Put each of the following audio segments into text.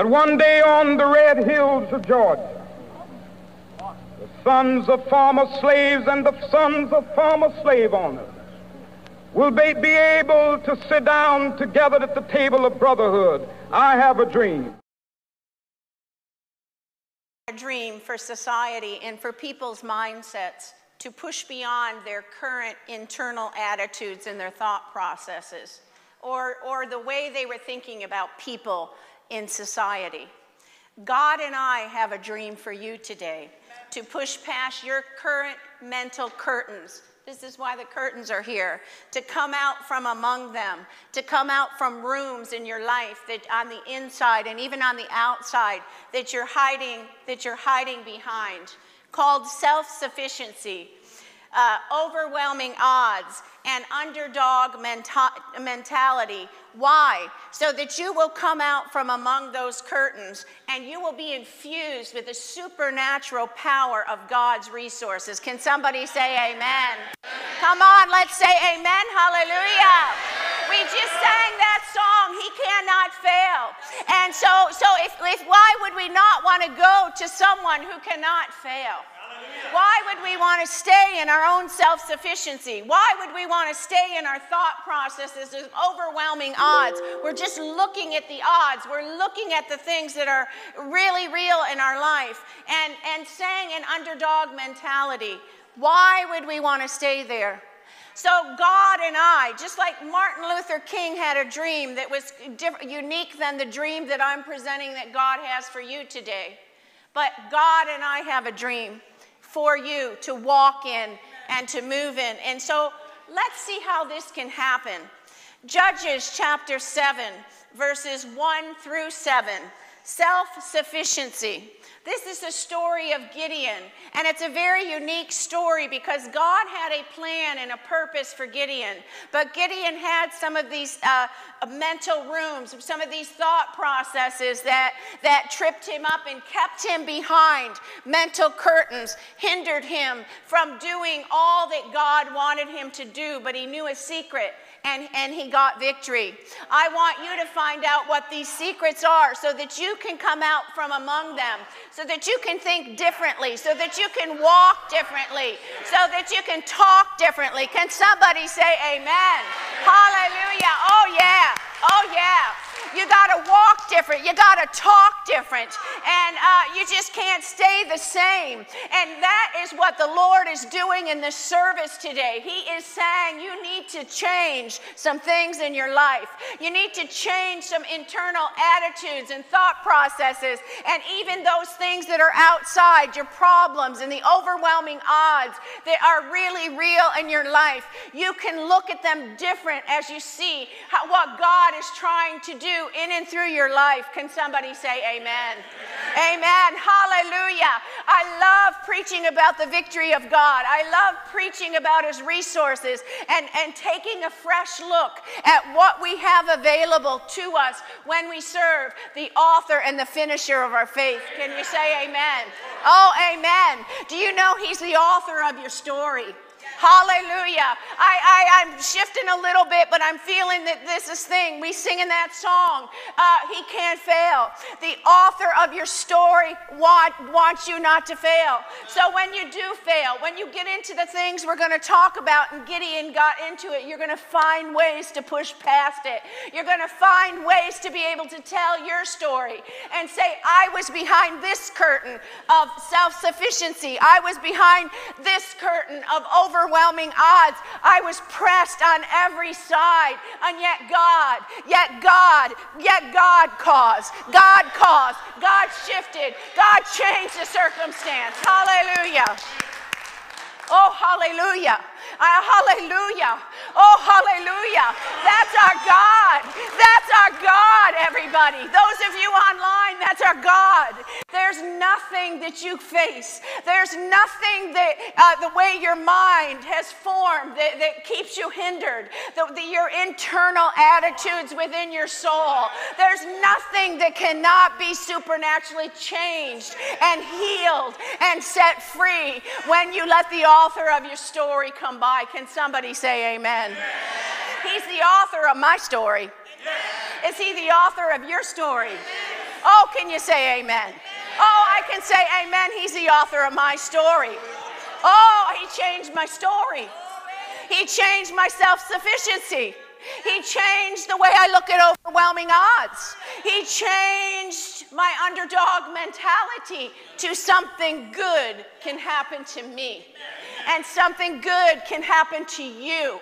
that one day on the red hills of Georgia, the sons of former slaves and the sons of former slave owners will be, able to sit down together at the table of brotherhood. I have a dream. a dream for society and for people's mindsets to push beyond their current internal attitudes and their thought processes or, or the way they were thinking about people in society. God and I have a dream for you today to push past your current mental curtains. This is why the curtains are here to come out from among them, to come out from rooms in your life that on the inside and even on the outside that you're hiding that you're hiding behind, called self-sufficiency, uh, overwhelming odds, and underdog menta- mentality. Why? So that you will come out from among those curtains and you will be infused with the supernatural power of God's resources. Can somebody say amen? Come on, let's say amen. Hallelujah. We just sang that song, He cannot fail. And so, so if, if why would we not want to go to someone who cannot fail? Why would we want to stay in our own self sufficiency? Why would we want to stay in our thought processes of overwhelming odds? We're just looking at the odds. We're looking at the things that are really real in our life and, and saying an underdog mentality. Why would we want to stay there? So, God and I, just like Martin Luther King had a dream that was unique than the dream that I'm presenting that God has for you today, but God and I have a dream for you to walk in and to move in. And so, let's see how this can happen. Judges chapter 7, verses 1 through 7 self sufficiency. This is the story of Gideon, and it's a very unique story because God had a plan and a purpose for Gideon. But Gideon had some of these uh, mental rooms, some of these thought processes that, that tripped him up and kept him behind. Mental curtains hindered him from doing all that God wanted him to do, but he knew a secret and, and he got victory. I want you to find out what these secrets are so that you can come out from among them, so that you can think differently, so that you can walk differently, so that you can talk differently. Can somebody say amen? Hallelujah. Oh, yeah. Oh, yeah. You got to walk different. You got to talk different. And uh, you just can't stay the same. And that is what the Lord is doing in this service today. He is saying you need to change some things in your life. You need to change some internal attitudes and thought processes. And even those things that are outside, your problems and the overwhelming odds that are really real in your life, you can look at them different as you see how, what God is trying to do in and through your life. Can somebody say amen? Amen. Hallelujah. I love preaching about the victory of God. I love preaching about his resources and, and taking a fresh look at what we have available to us when we serve the author and the finisher of our faith. Can you say amen? Oh, amen. Do you know he's the author of your story? Hallelujah. I, I, I'm shifting a little bit, but I'm feeling that this is thing. We sing in that song, uh, He can't fail. The author of your story want, wants you not to fail. So when you do fail, when you get into the things we're going to talk about, and Gideon got into it, you're going to find ways to push past it. You're going to find ways to be able to tell your story and say, I was behind this curtain of self sufficiency. I was behind this curtain of over overwhelming odds. I was pressed on every side, and yet God, yet God, yet God caused. God caused. God shifted. God changed the circumstance. Hallelujah. Oh, hallelujah. Uh, hallelujah. Oh, hallelujah. That's our God. That's our God, everybody. Those of you online, that's our God. There's nothing that you face, there's nothing that uh, the way your mind has formed that, that keeps you hindered, the, the, your internal attitudes within your soul. There's nothing that cannot be supernaturally changed and healed and set free when you let the author of your story come by. Can somebody say amen? He's the author of my story. Is he the author of your story? Oh, can you say amen? Oh, I can say amen. He's the author of my story. Oh, he changed my story. He changed my self sufficiency. He changed the way I look at overwhelming odds. He changed my underdog mentality to something good can happen to me, and something good can happen to you.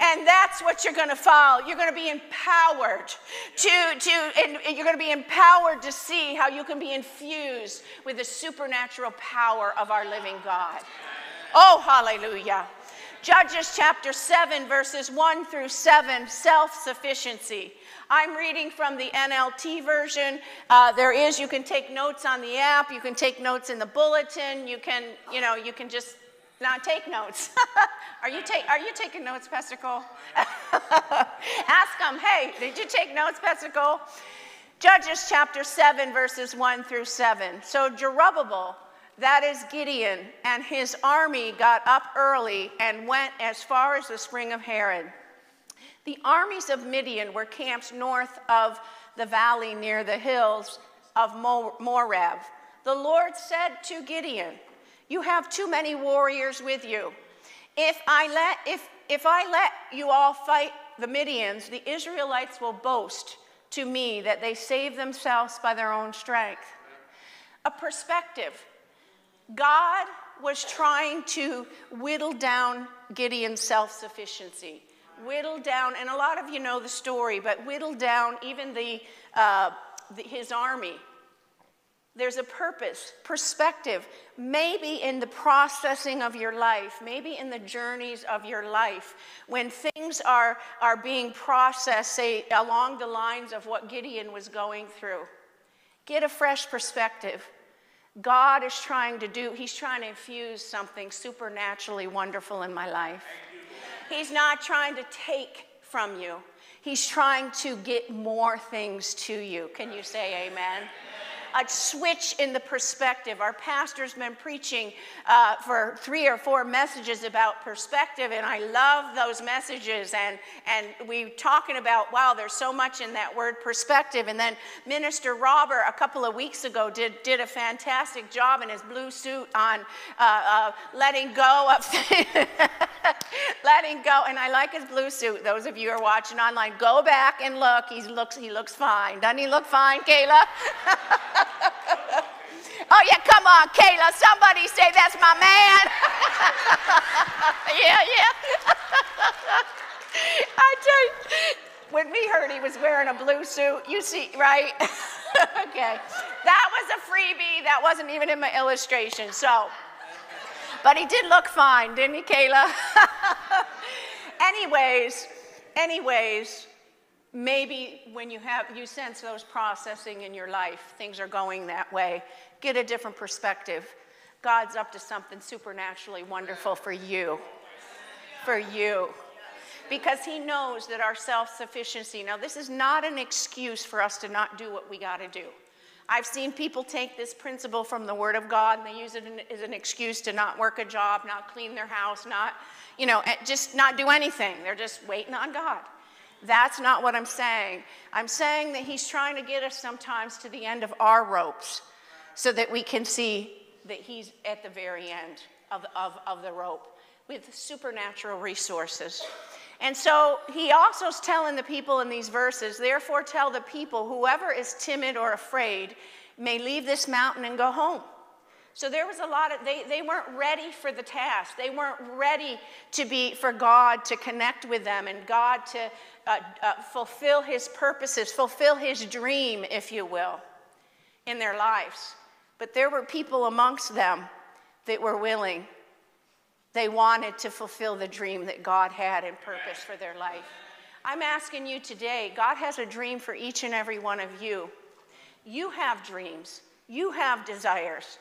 And that's what you're going to follow. You're going to be empowered to, to and you're going to be empowered to see how you can be infused with the supernatural power of our living God. Oh, hallelujah. Judges chapter 7, verses 1 through 7, self sufficiency. I'm reading from the NLT version. Uh, there is, you can take notes on the app, you can take notes in the bulletin, you can, you know, you can just not take notes. are, you take, are you taking notes, Pastor Cole? Ask them, hey, did you take notes, Pastor Cole? Judges chapter 7, verses 1 through 7. So Jerubbaal, that is Gideon, and his army got up early and went as far as the spring of Harod. The armies of Midian were camped north of the valley near the hills of Morab. The Lord said to Gideon, you have too many warriors with you. If I let, if, if I let you all fight the Midians, the Israelites will boast to me that they saved themselves by their own strength. A perspective. God was trying to whittle down Gideon's self sufficiency, whittle down, and a lot of you know the story, but whittle down even the, uh, the his army there's a purpose, perspective, maybe in the processing of your life, maybe in the journeys of your life, when things are, are being processed, say, along the lines of what Gideon was going through. Get a fresh perspective. God is trying to do, He's trying to infuse something supernaturally wonderful in my life. He's not trying to take from you, He's trying to get more things to you. Can you say amen? A switch in the perspective. Our pastor's been preaching uh, for three or four messages about perspective, and I love those messages. And, and we talking about, wow, there's so much in that word perspective. And then Minister Robert, a couple of weeks ago, did, did a fantastic job in his blue suit on uh, uh, letting go of letting go. And I like his blue suit. Those of you who are watching online, go back and look. He looks, he looks fine. Doesn't he look fine, Kayla? oh, yeah, come on, Kayla. Somebody say that's my man. yeah, yeah. I tell you, when we heard he was wearing a blue suit, you see, right? okay. That was a freebie. That wasn't even in my illustration. So, but he did look fine, didn't he, Kayla? anyways, anyways, maybe when you have you sense those processing in your life things are going that way get a different perspective god's up to something supernaturally wonderful for you for you because he knows that our self-sufficiency now this is not an excuse for us to not do what we got to do I've seen people take this principle from the Word of God and they use it as an excuse to not work a job, not clean their house, not, you know, eh, just not do anything. They're just waiting on God. That's not what I'm saying. I'm saying that He's trying to get us sometimes to the end of our ropes so that we can see that He's at the very end of, of, of the rope with supernatural resources. And so he also is telling the people in these verses, therefore tell the people, whoever is timid or afraid may leave this mountain and go home. So there was a lot of, they, they weren't ready for the task. They weren't ready to be, for God to connect with them and God to uh, uh, fulfill his purposes, fulfill his dream, if you will, in their lives. But there were people amongst them that were willing they wanted to fulfill the dream that God had and purpose for their life. I'm asking you today, God has a dream for each and every one of you. You have dreams, you have desires,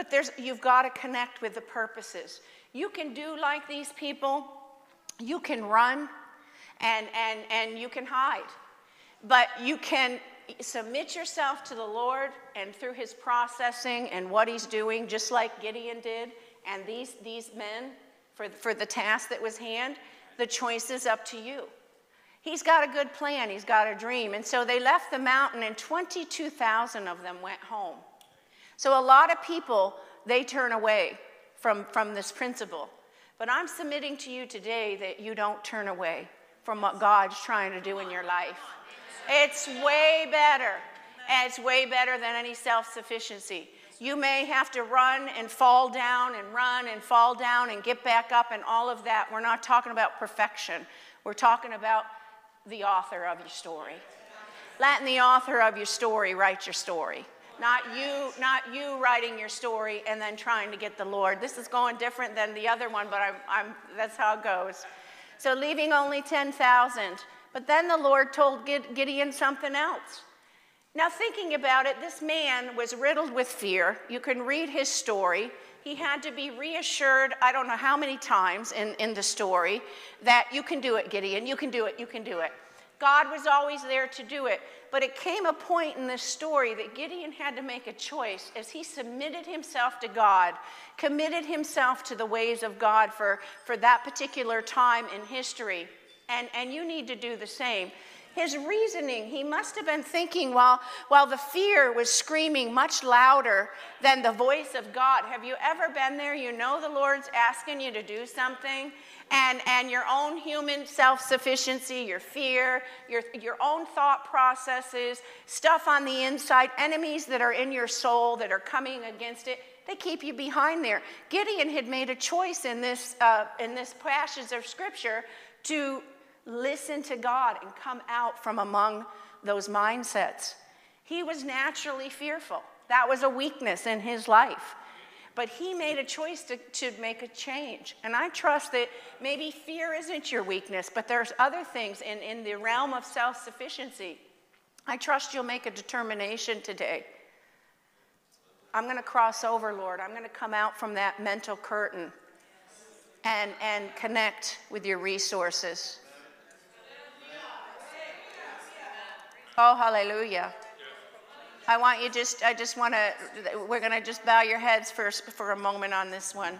but there's, you've got to connect with the purposes. You can do like these people, you can run and, and, and you can hide, but you can submit yourself to the Lord and through his processing and what he's doing, just like Gideon did and these, these men for, for the task that was hand, the choice is up to you. He's got a good plan, he's got a dream. And so they left the mountain, and 22,000 of them went home. So a lot of people, they turn away from, from this principle. But I'm submitting to you today that you don't turn away from what God's trying to do in your life. It's way better. And it's way better than any self sufficiency. You may have to run and fall down and run and fall down and get back up and all of that. We're not talking about perfection. We're talking about the author of your story. Letting the author of your story write your story. Not you, not you writing your story and then trying to get the Lord. This is going different than the other one, but I'm, I'm, that's how it goes. So leaving only 10,000. But then the Lord told Gideon something else. Now, thinking about it, this man was riddled with fear. You can read his story. He had to be reassured, I don't know how many times in, in the story, that you can do it, Gideon, you can do it, you can do it. God was always there to do it. But it came a point in this story that Gideon had to make a choice as he submitted himself to God, committed himself to the ways of God for, for that particular time in history. And, and you need to do the same his reasoning, he must have been thinking while, while the fear was screaming much louder than the voice of God. Have you ever been there? You know the Lord's asking you to do something, and, and your own human self sufficiency, your fear, your, your own thought processes, stuff on the inside, enemies that are in your soul that are coming against it, they keep you behind there. Gideon had made a choice in this, uh, in this passage of scripture to listen to God and come out from among those mindsets. He was naturally fearful. That was a weakness in his life. But he made a choice to, to make a change. And I trust that maybe fear isn't your weakness, but there's other things in, in the realm of self sufficiency. I trust you'll make a determination today. I'm going to cross over, Lord. I'm going to come out from that mental curtain and, and connect with your resources. Oh, hallelujah. I want you just, I just want to, we're going to just bow your heads for, for a moment on this one.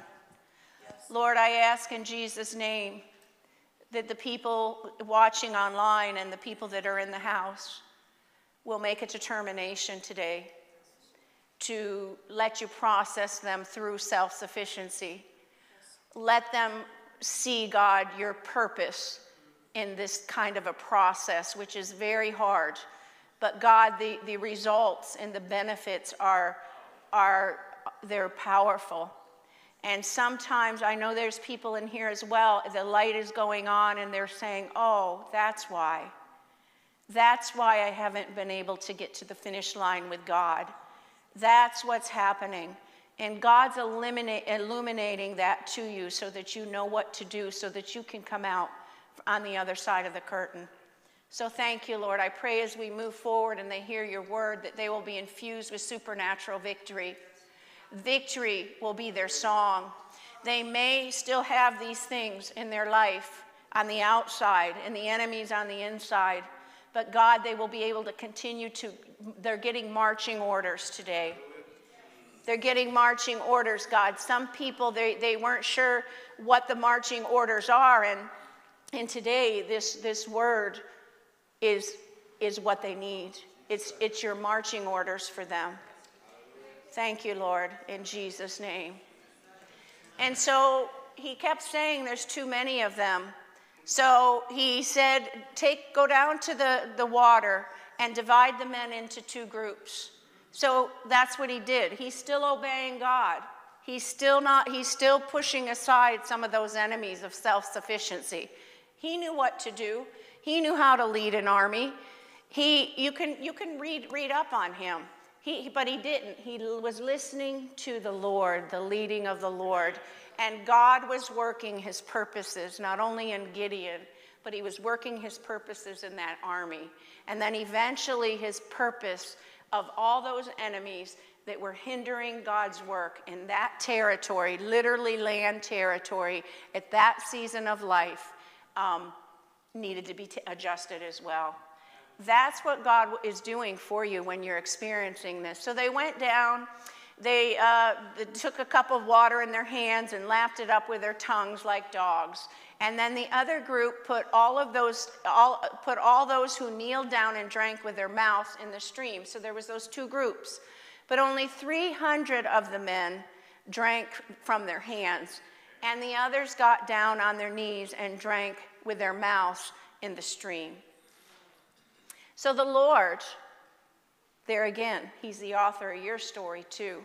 Lord, I ask in Jesus' name that the people watching online and the people that are in the house will make a determination today to let you process them through self sufficiency. Let them see, God, your purpose in this kind of a process, which is very hard. But God, the, the results and the benefits are, are they're powerful. And sometimes I know there's people in here as well, the light is going on and they're saying, oh, that's why. That's why I haven't been able to get to the finish line with God. That's what's happening. And God's illuminating that to you so that you know what to do, so that you can come out on the other side of the curtain. So thank you, Lord. I pray as we move forward and they hear your word that they will be infused with supernatural victory. Victory will be their song. They may still have these things in their life on the outside and the enemies on the inside, but God, they will be able to continue to, they're getting marching orders today. They're getting marching orders, God. Some people, they, they weren't sure what the marching orders are, and, and today this, this word is, is what they need. It's, it's your marching orders for them. Thank you, Lord, in Jesus' name. And so he kept saying there's too many of them. So he said, Take, go down to the, the water and divide the men into two groups. So that's what he did. He's still obeying God. He's still not, he's still pushing aside some of those enemies of self-sufficiency. He knew what to do. He knew how to lead an army. He, you can, you can read, read up on him. He, but he didn't. He was listening to the Lord, the leading of the Lord. And God was working his purposes, not only in Gideon, but he was working his purposes in that army. And then eventually his purpose of all those enemies that were hindering God's work in that territory, literally land territory, at that season of life, um, needed to be adjusted as well. That's what God is doing for you when you're experiencing this. So they went down they, uh, took a cup of water in their hands and lapped it up with their tongues like dogs. And then the other group put all of those, all, put all those who kneeled down and drank with their mouths in the stream. So there was those two groups. But only 300 of the men drank from their hands. And the others got down on their knees and drank with their mouths in the stream. So the Lord there again, he's the author of your story too.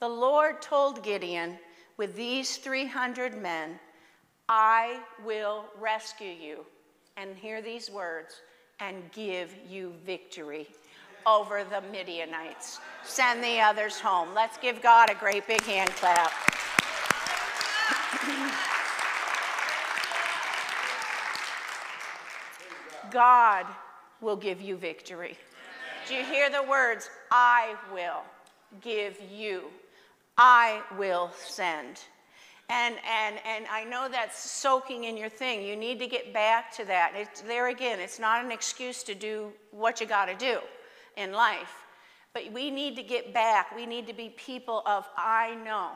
The Lord told Gideon, with these 300 men, I will rescue you. And hear these words and give you victory over the Midianites. Send the others home. Let's give God a great big hand clap. God will give you victory. Do you hear the words? I will give you. I will send. And, and, and I know that's soaking in your thing. You need to get back to that. It's, there again, it's not an excuse to do what you got to do in life. But we need to get back. We need to be people of, I know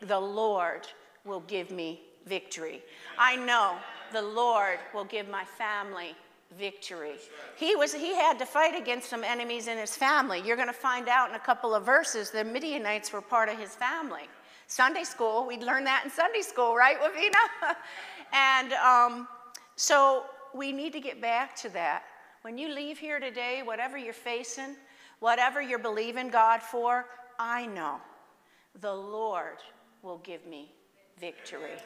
the Lord will give me victory. I know the Lord will give my family victory. He, was, he had to fight against some enemies in his family. You're going to find out in a couple of verses the Midianites were part of his family. Sunday school, we learned that in Sunday school, right, Wavina? and um, so we need to get back to that. When you leave here today, whatever you're facing, whatever you're believing God for, I know the Lord will give me victory.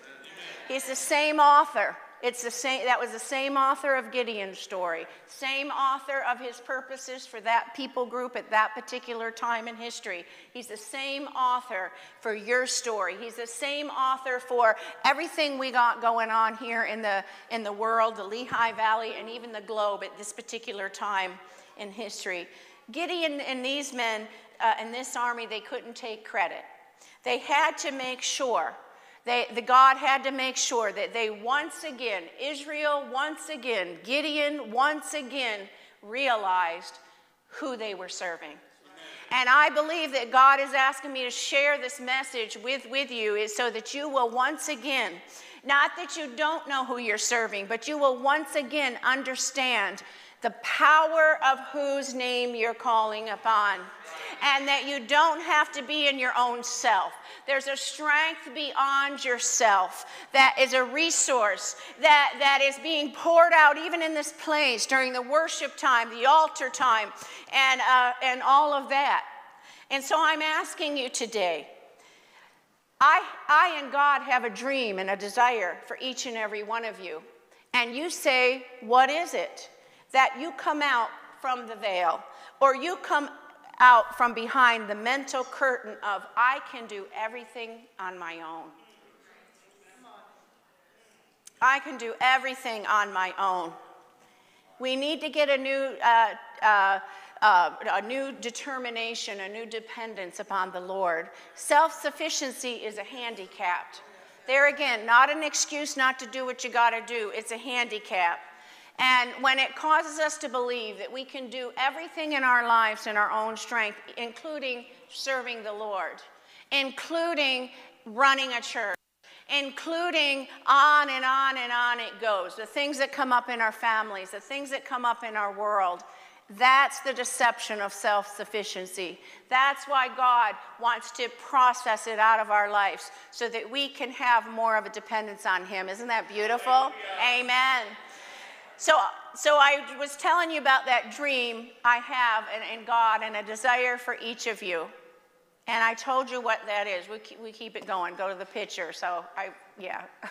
He's the same author it's the same, that was the same author of Gideon's story, same author of his purposes for that people group at that particular time in history. He's the same author for your story. He's the same author for everything we got going on here in the, in the world, the Lehigh Valley, and even the globe at this particular time in history. Gideon and these men uh, in this army, they couldn't take credit. They had to make sure they, the God had to make sure that they once again, Israel once again, Gideon once again realized who they were serving. And I believe that God is asking me to share this message with, with you is so that you will once again, not that you don't know who you're serving, but you will once again understand the power of whose name you're calling upon. And that you don't have to be in your own self. There's a strength beyond yourself that is a resource that, that is being poured out even in this place during the worship time, the altar time, and, uh, and all of that. And so I'm asking you today. I, I and God have a dream and a desire for each and every one of you. And you say, What is it? That you come out from the veil, or you come out from behind the mental curtain of, I can do everything on my own. I can do everything on my own. We need to get a new, uh, uh, uh, a new determination, a new dependence upon the Lord. Self sufficiency is a handicap. There again, not an excuse not to do what you got to do, it's a handicap. And when it causes us to believe that we can do everything in our lives in our own strength, including serving the Lord, including running a church, including on and on and on it goes, the things that come up in our families, the things that come up in our world. That's the deception of self sufficiency. That's why God wants to process it out of our lives so that we can have more of a dependence on Him. Isn't that beautiful? Amen. So, so I was telling you about that dream I have in, in God and a desire for each of you. And I told you what that is. We keep, we keep it going. Go to the picture. So I, yeah.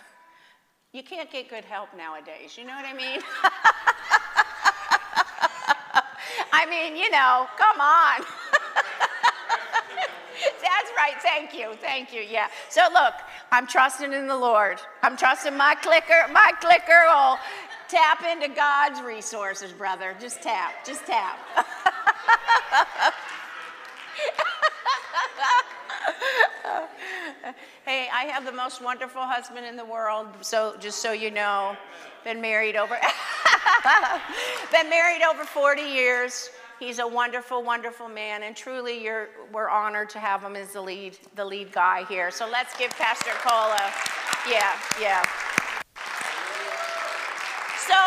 You can't get good help nowadays. You know what I mean? I mean, you know, come on. That's right. Thank you. Thank you. Yeah. So look, I'm trusting in the Lord. I'm trusting my clicker. My clicker will tap into God's resources, brother. Just tap. Just tap. hey, I have the most wonderful husband in the world. So just so you know, been married over been married over 40 years. He's a wonderful, wonderful man, and truly, we're honored to have him as the lead, the lead guy here. So let's give Pastor Cole a, yeah, yeah. So,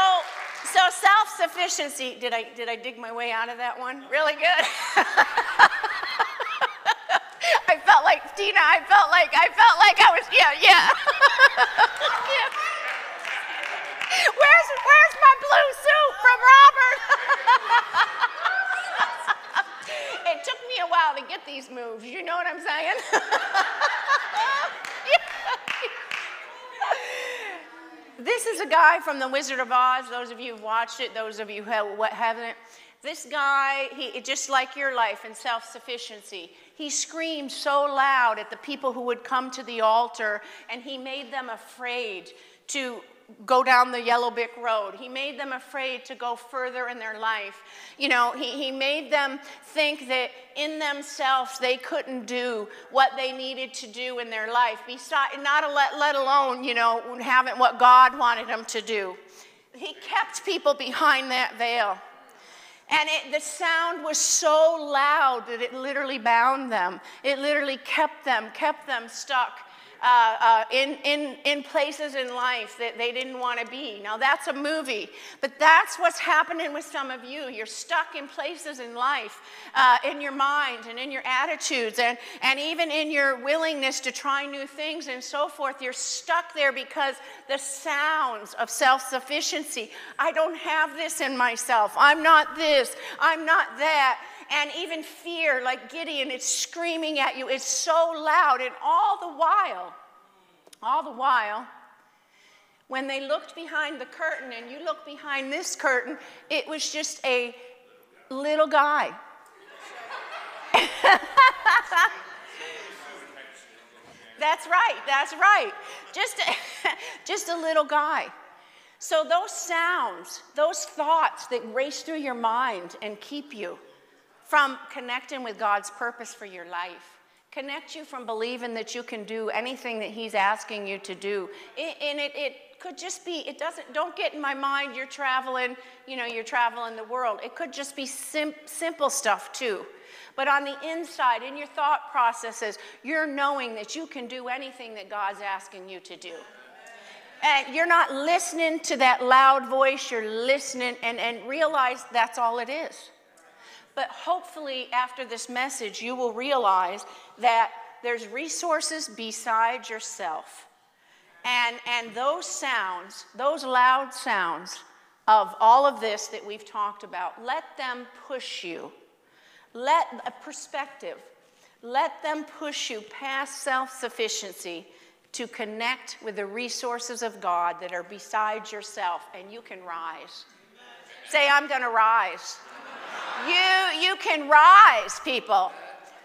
so self-sufficiency. Did I did I dig my way out of that one? Really good. I felt like Tina. I felt like I felt like I was yeah yeah. yeah. Where's where's my blue suit from Robert? it took me a while to get these moves. You know what I'm saying? This is a guy from The Wizard of Oz. Those of you who've watched it, those of you who haven't. This guy, he, just like your life in self sufficiency, he screamed so loud at the people who would come to the altar, and he made them afraid to go down the yellow brick road. He made them afraid to go further in their life. You know, he, he made them think that in themselves they couldn't do what they needed to do in their life, besides, not a let, let alone, you know, having what God wanted them to do. He kept people behind that veil. And it, the sound was so loud that it literally bound them. It literally kept them, kept them stuck uh, uh, in, in, in places in life that they didn't want to be. Now, that's a movie, but that's what's happening with some of you. You're stuck in places in life, uh, in your mind and in your attitudes, and, and even in your willingness to try new things and so forth. You're stuck there because the sounds of self sufficiency I don't have this in myself. I'm not this. I'm not that and even fear, like Gideon, it's screaming at you. It's so loud. And all the while, all the while, when they looked behind the curtain and you look behind this curtain, it was just a little guy. that's right, that's right. Just a, just a little guy. So, those sounds, those thoughts that race through your mind and keep you, from connecting with God's purpose for your life. Connect you from believing that you can do anything that He's asking you to do. and it, it could just be, it doesn't, don't get in my mind you're traveling, you know, you're traveling the world. It could just be sim- simple stuff too. But on the inside, in your thought processes, you're knowing that you can do anything that God's asking you to do. And you're not listening to that loud voice, you're listening and, and realize that's all it is. But hopefully, after this message, you will realize that there's resources besides yourself. And, and those sounds, those loud sounds of all of this that we've talked about, let them push you. Let a perspective, let them push you past self sufficiency to connect with the resources of God that are beside yourself, and you can rise. Say, I'm going to rise. You, you can rise, people.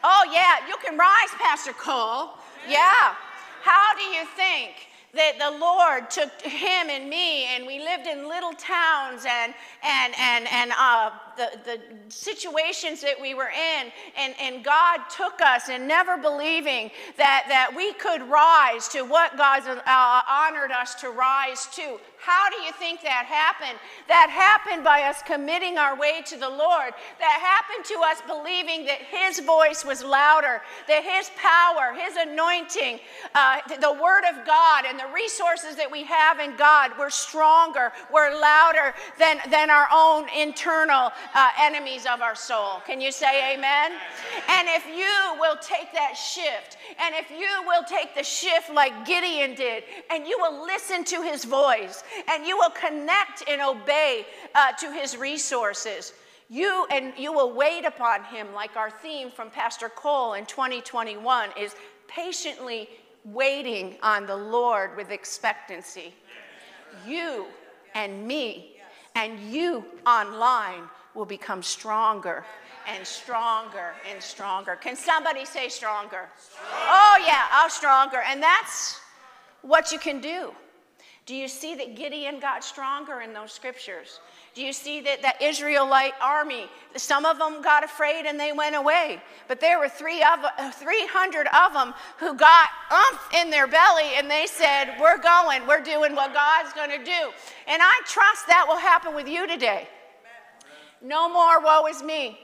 Oh, yeah, you can rise, Pastor Cole. Yeah. How do you think that the Lord took him and me, and we lived in little towns and, and, and, and uh, the, the situations that we were in, and, and God took us and never believing that, that we could rise to what God uh, honored us to rise to. How do you think that happened? That happened by us committing our way to the Lord. That happened to us believing that His voice was louder, that His power, His anointing, uh, the Word of God, and the resources that we have in God were stronger, were louder than, than our own internal uh, enemies of our soul. Can you say amen? And if you will take that shift, and if you will take the shift like Gideon did, and you will listen to His voice, and you will connect and obey uh, to his resources. You and you will wait upon him, like our theme from Pastor Cole in 2021 is patiently waiting on the Lord with expectancy. You and me and you online will become stronger and stronger and stronger. Can somebody say stronger? stronger. Oh, yeah, I'm stronger. And that's what you can do. Do you see that Gideon got stronger in those scriptures? Do you see that the Israelite army, some of them got afraid and they went away, but there were three of, 300 of them who got umph in their belly and they said, We're going, we're doing what God's going to do. And I trust that will happen with you today. No more woe is me.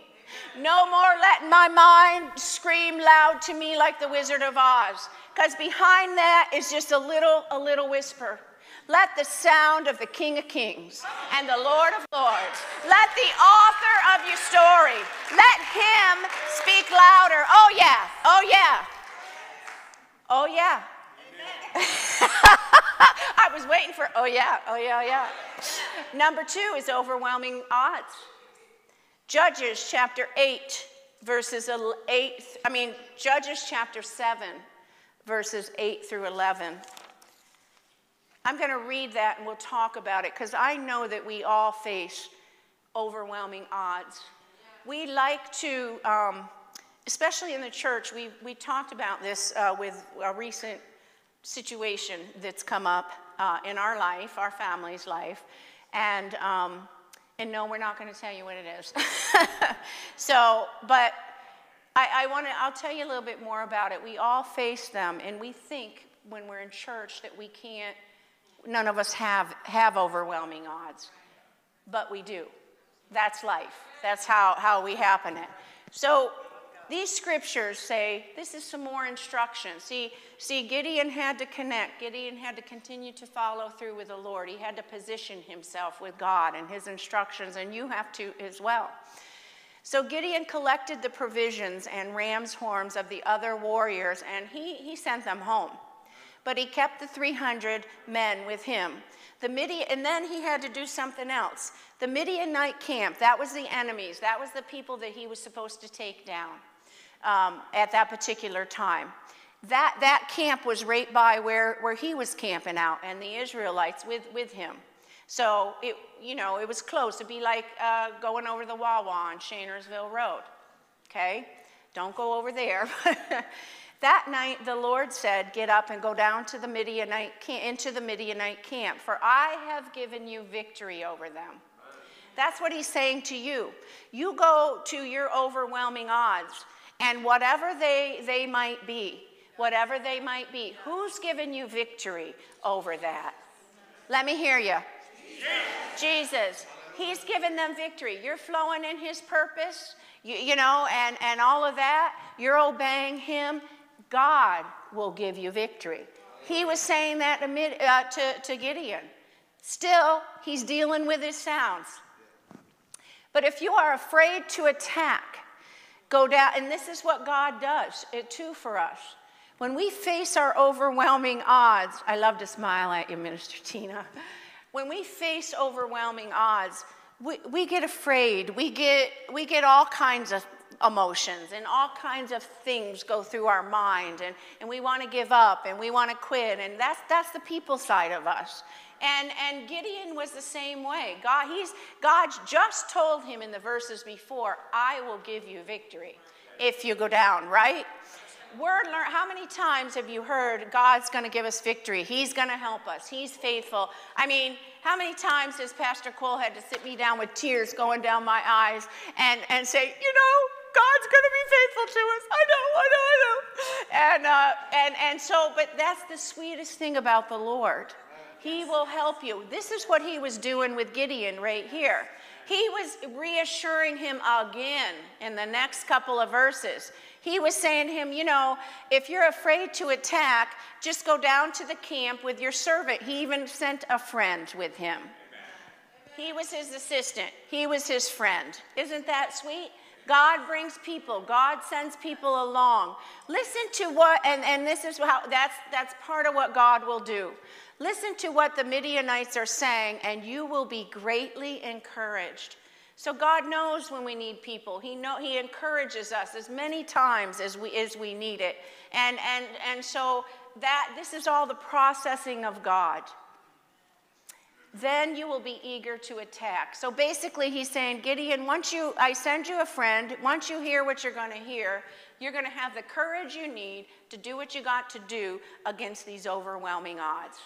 No more letting my mind scream loud to me like the Wizard of Oz. Because behind that is just a little, a little whisper. Let the sound of the King of Kings and the Lord of Lords, let the author of your story, let him speak louder. Oh, yeah. Oh, yeah. Oh, yeah. I was waiting for, oh, yeah. Oh, yeah. Oh, yeah. Number two is overwhelming odds. Judges chapter 8, verses 8, I mean, Judges chapter 7, verses 8 through 11. I'm going to read that and we'll talk about it because I know that we all face overwhelming odds. We like to, um, especially in the church, we, we talked about this uh, with a recent situation that's come up uh, in our life, our family's life. And, um, and no, we're not going to tell you what it is. so, but I, I want to, I'll tell you a little bit more about it. We all face them, and we think when we're in church that we can't none of us have, have overwhelming odds, but we do. That's life. That's how, how we happen it. So these scriptures say this is some more instruction. See, see, Gideon had to connect. Gideon had to continue to follow through with the Lord. He had to position himself with God and his instructions, and you have to as well. So Gideon collected the provisions and ram's horns of the other warriors, and he, he sent them home but he kept the 300 men with him. The Midian, and then he had to do something else. The Midianite camp, that was the enemies. That was the people that he was supposed to take down um, at that particular time. That, that camp was right by where, where he was camping out, and the Israelites with, with him. So, it, you know, it was close. It'd be like uh, going over the Wawa on Schoenersville Road. Okay? Don't go over there. That night the Lord said, Get up and go down to the Midianite camp, into the Midianite camp, for I have given you victory over them. That's what he's saying to you. You go to your overwhelming odds, and whatever they, they might be, whatever they might be, who's given you victory over that? Let me hear you. Jesus. He's given them victory. You're flowing in his purpose, you, you know, and, and all of that. You're obeying him. God will give you victory. He was saying that uh, to, to Gideon. Still, he's dealing with his sounds. But if you are afraid to attack, go down, and this is what God does it too for us. When we face our overwhelming odds, I love to smile at you, Minister Tina. When we face overwhelming odds, we, we get afraid. We get, we get all kinds of emotions and all kinds of things go through our mind and, and we want to give up and we want to quit and that's, that's the people side of us and, and gideon was the same way. God, he's, god just told him in the verses before i will give you victory if you go down right? Word learn how many times have you heard god's going to give us victory? He's going to help us. He's faithful. I mean how many times has pastor cole had to sit me down with tears going down my eyes and, and say you know god's going to be faithful to us. I know i know i know. And, uh, and, and so but that's the sweetest thing about the lord he will help you this is what he was doing with gideon right here he was reassuring him again in the next couple of verses. He was saying to him, You know, if you're afraid to attack, just go down to the camp with your servant. He even sent a friend with him. He was his assistant, he was his friend. Isn't that sweet? God brings people. God sends people along. Listen to what, and, and this is how, that's, that's part of what God will do. Listen to what the Midianites are saying, and you will be greatly encouraged. So God knows when we need people. He know He encourages us as many times as we as we need it. And and and so that this is all the processing of God. Then you will be eager to attack. So basically he's saying, Gideon, once you I send you a friend, once you hear what you're going to hear, you're going to have the courage you need to do what you got to do against these overwhelming odds.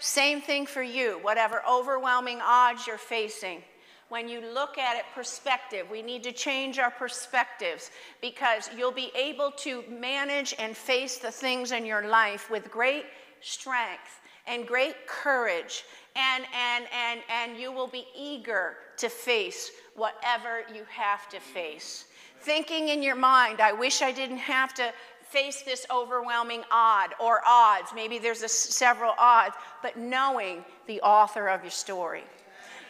Same thing for you, whatever overwhelming odds you're facing. When you look at it, perspective, we need to change our perspectives because you'll be able to manage and face the things in your life with great strength and great courage, and, and, and, and you will be eager to face whatever you have to face. Thinking in your mind, I wish I didn't have to face this overwhelming odd or odds. Maybe there's a, several odds, but knowing the author of your story.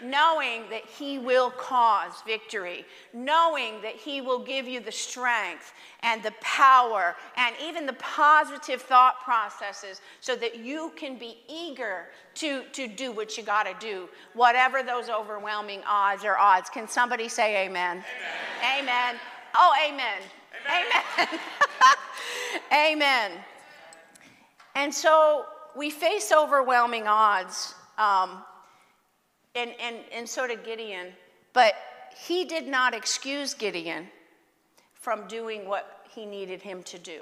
Knowing that he will cause victory, knowing that he will give you the strength and the power and even the positive thought processes so that you can be eager to, to do what you got to do, whatever those overwhelming odds or odds. Can somebody say amen? Amen. amen. Oh, amen. Amen. Amen. And so we face overwhelming odds, um, and, and, and so did Gideon, but he did not excuse Gideon from doing what he needed him to do.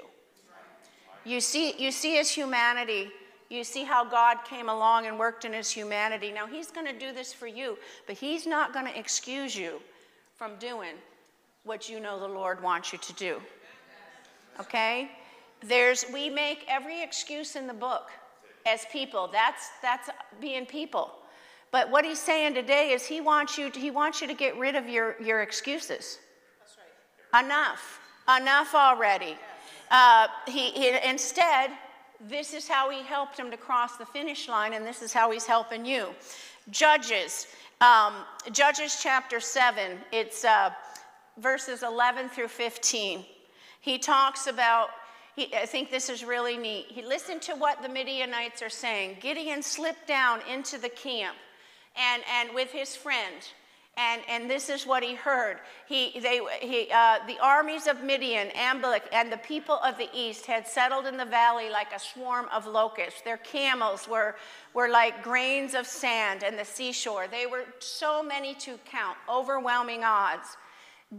You see, you see his humanity. You see how God came along and worked in his humanity. Now, he's going to do this for you, but he's not going to excuse you from doing what you know the Lord wants you to do. Okay? There's we make every excuse in the book as people. That's that's being people. But what he's saying today is he wants you to, he wants you to get rid of your, your excuses. Right. Enough. Enough already. Uh, he, he, instead, this is how he helped him to cross the finish line, and this is how he's helping you. Judges, um, Judges chapter 7, it's uh, verses 11 through 15. He talks about, he, I think this is really neat. He listened to what the Midianites are saying. Gideon slipped down into the camp and, and with his friend. And, and this is what he heard. He, they, he, uh, the armies of Midian, Amalek, and the people of the east had settled in the valley like a swarm of locusts. Their camels were, were like grains of sand and the seashore. They were so many to count, overwhelming odds.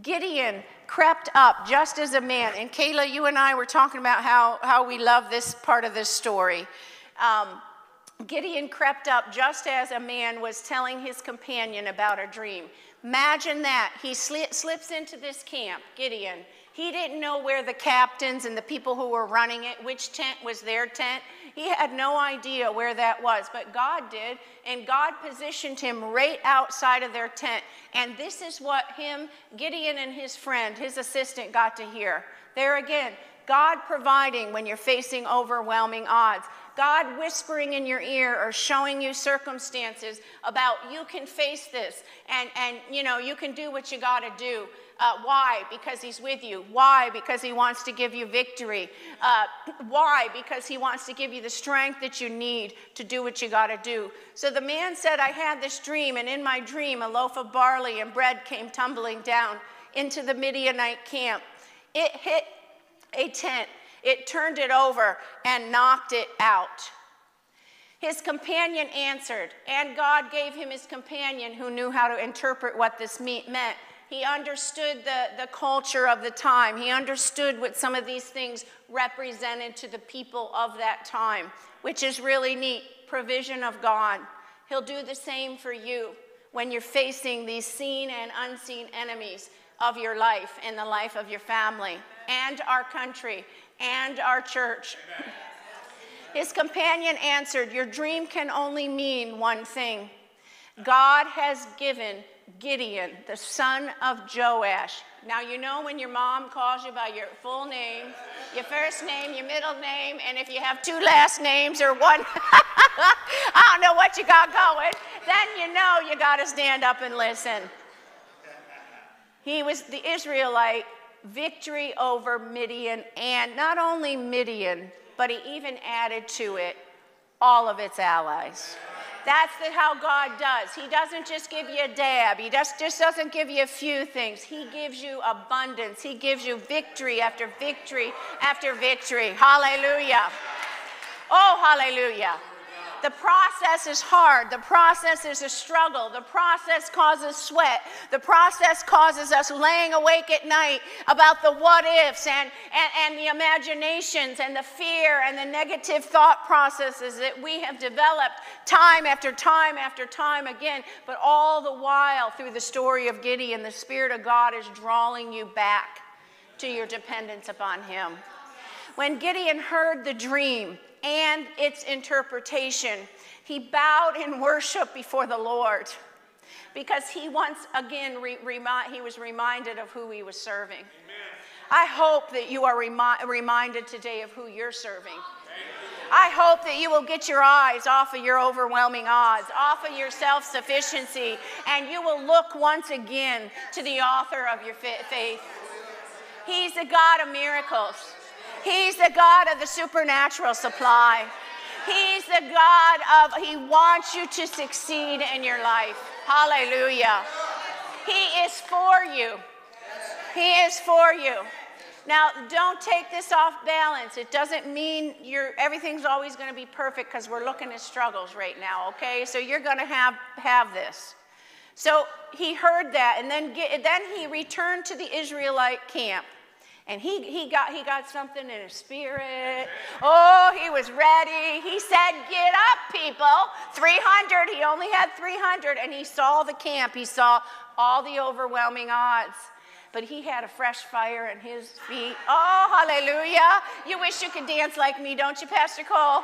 Gideon crept up just as a man. And Kayla, you and I were talking about how, how we love this part of this story. Um, Gideon crept up just as a man was telling his companion about a dream. Imagine that. He sli- slips into this camp, Gideon. He didn't know where the captains and the people who were running it, which tent was their tent. He had no idea where that was, but God did, and God positioned him right outside of their tent. And this is what him, Gideon, and his friend, his assistant, got to hear. There again, God providing when you're facing overwhelming odds. God whispering in your ear or showing you circumstances about you can face this and, and you know you can do what you got to do uh, why? Because He's with you. Why? Because He wants to give you victory. Uh, why? Because He wants to give you the strength that you need to do what you got to do. So the man said, I had this dream, and in my dream, a loaf of barley and bread came tumbling down into the Midianite camp. It hit a tent, it turned it over, and knocked it out. His companion answered, and God gave him his companion who knew how to interpret what this meat meant He understood the, the culture of the time. He understood what some of these things represented to the people of that time, which is really neat. Provision of God. He'll do the same for you when you're facing these seen and unseen enemies of your life and the life of your family and our country and our church. His companion answered, Your dream can only mean one thing. God has given Gideon, the son of Joash. Now, you know when your mom calls you by your full name, your first name, your middle name, and if you have two last names or one, I don't know what you got going, then you know you got to stand up and listen. He was the Israelite victory over Midian, and not only Midian, but he even added to it all of its allies. That's the, how God does. He doesn't just give you a dab. He just, just doesn't give you a few things. He gives you abundance. He gives you victory after victory after victory. Hallelujah. Oh, hallelujah. The process is hard. The process is a struggle. The process causes sweat. The process causes us laying awake at night about the what ifs and, and, and the imaginations and the fear and the negative thought processes that we have developed time after time after time again. But all the while, through the story of Gideon, the Spirit of God is drawing you back to your dependence upon Him. When Gideon heard the dream, and its interpretation. He bowed in worship before the Lord because he once again re- he was reminded of who he was serving. Amen. I hope that you are remi- reminded today of who you're serving. I hope that you will get your eyes off of your overwhelming odds, off of your self sufficiency, and you will look once again to the author of your faith. He's the God of miracles. He's the God of the supernatural supply. He's the God of, He wants you to succeed in your life. Hallelujah. He is for you. He is for you. Now, don't take this off balance. It doesn't mean you're, everything's always going to be perfect because we're looking at struggles right now, okay? So you're going to have, have this. So he heard that, and then, get, then he returned to the Israelite camp. And he, he, got, he got something in his spirit. Oh, he was ready. He said, Get up, people. 300. He only had 300. And he saw the camp, he saw all the overwhelming odds. But he had a fresh fire in his feet. Oh, hallelujah. You wish you could dance like me, don't you, Pastor Cole?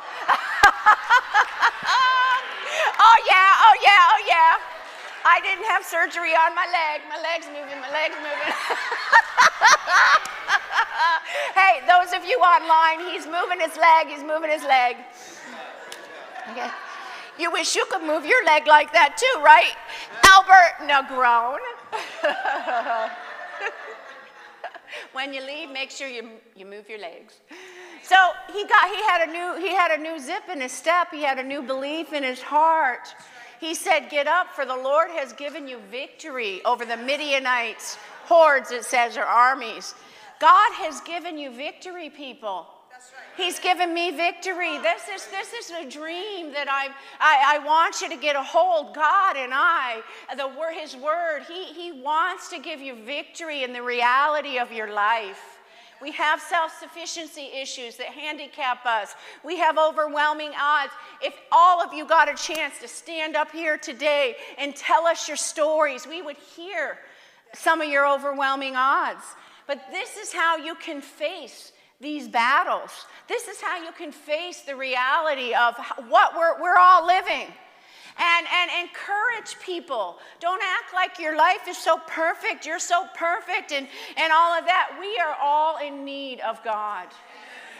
oh, yeah, oh, yeah, oh, yeah. I didn't have surgery on my leg. My leg's moving, my leg's moving. hey, those of you online, he's moving his leg, he's moving his leg. Okay. You wish you could move your leg like that too, right? Albert Negron. when you leave, make sure you, you move your legs. So he got he had a new he had a new zip in his step, he had a new belief in his heart. He said, Get up, for the Lord has given you victory over the Midianites, hordes, it says, or armies. God has given you victory, people. He's given me victory. This is, this is a dream that I, I, I want you to get a hold. God and I, the, His Word, he, he wants to give you victory in the reality of your life. We have self sufficiency issues that handicap us. We have overwhelming odds. If all of you got a chance to stand up here today and tell us your stories, we would hear some of your overwhelming odds. But this is how you can face these battles. This is how you can face the reality of what we're, we're all living. And, and encourage people. Don't act like your life is so perfect, you're so perfect, and, and all of that. We are all in need of God.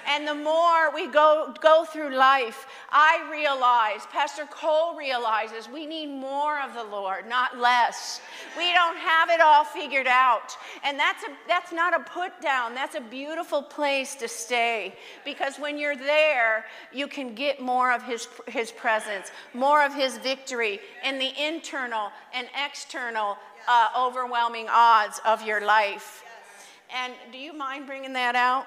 And the more we go, go through life, I realize, Pastor Cole realizes, we need more of the Lord, not less. We don't have it all figured out. And that's, a, that's not a put down, that's a beautiful place to stay. Because when you're there, you can get more of His, his presence, more of His victory in the internal and external uh, overwhelming odds of your life. And do you mind bringing that out?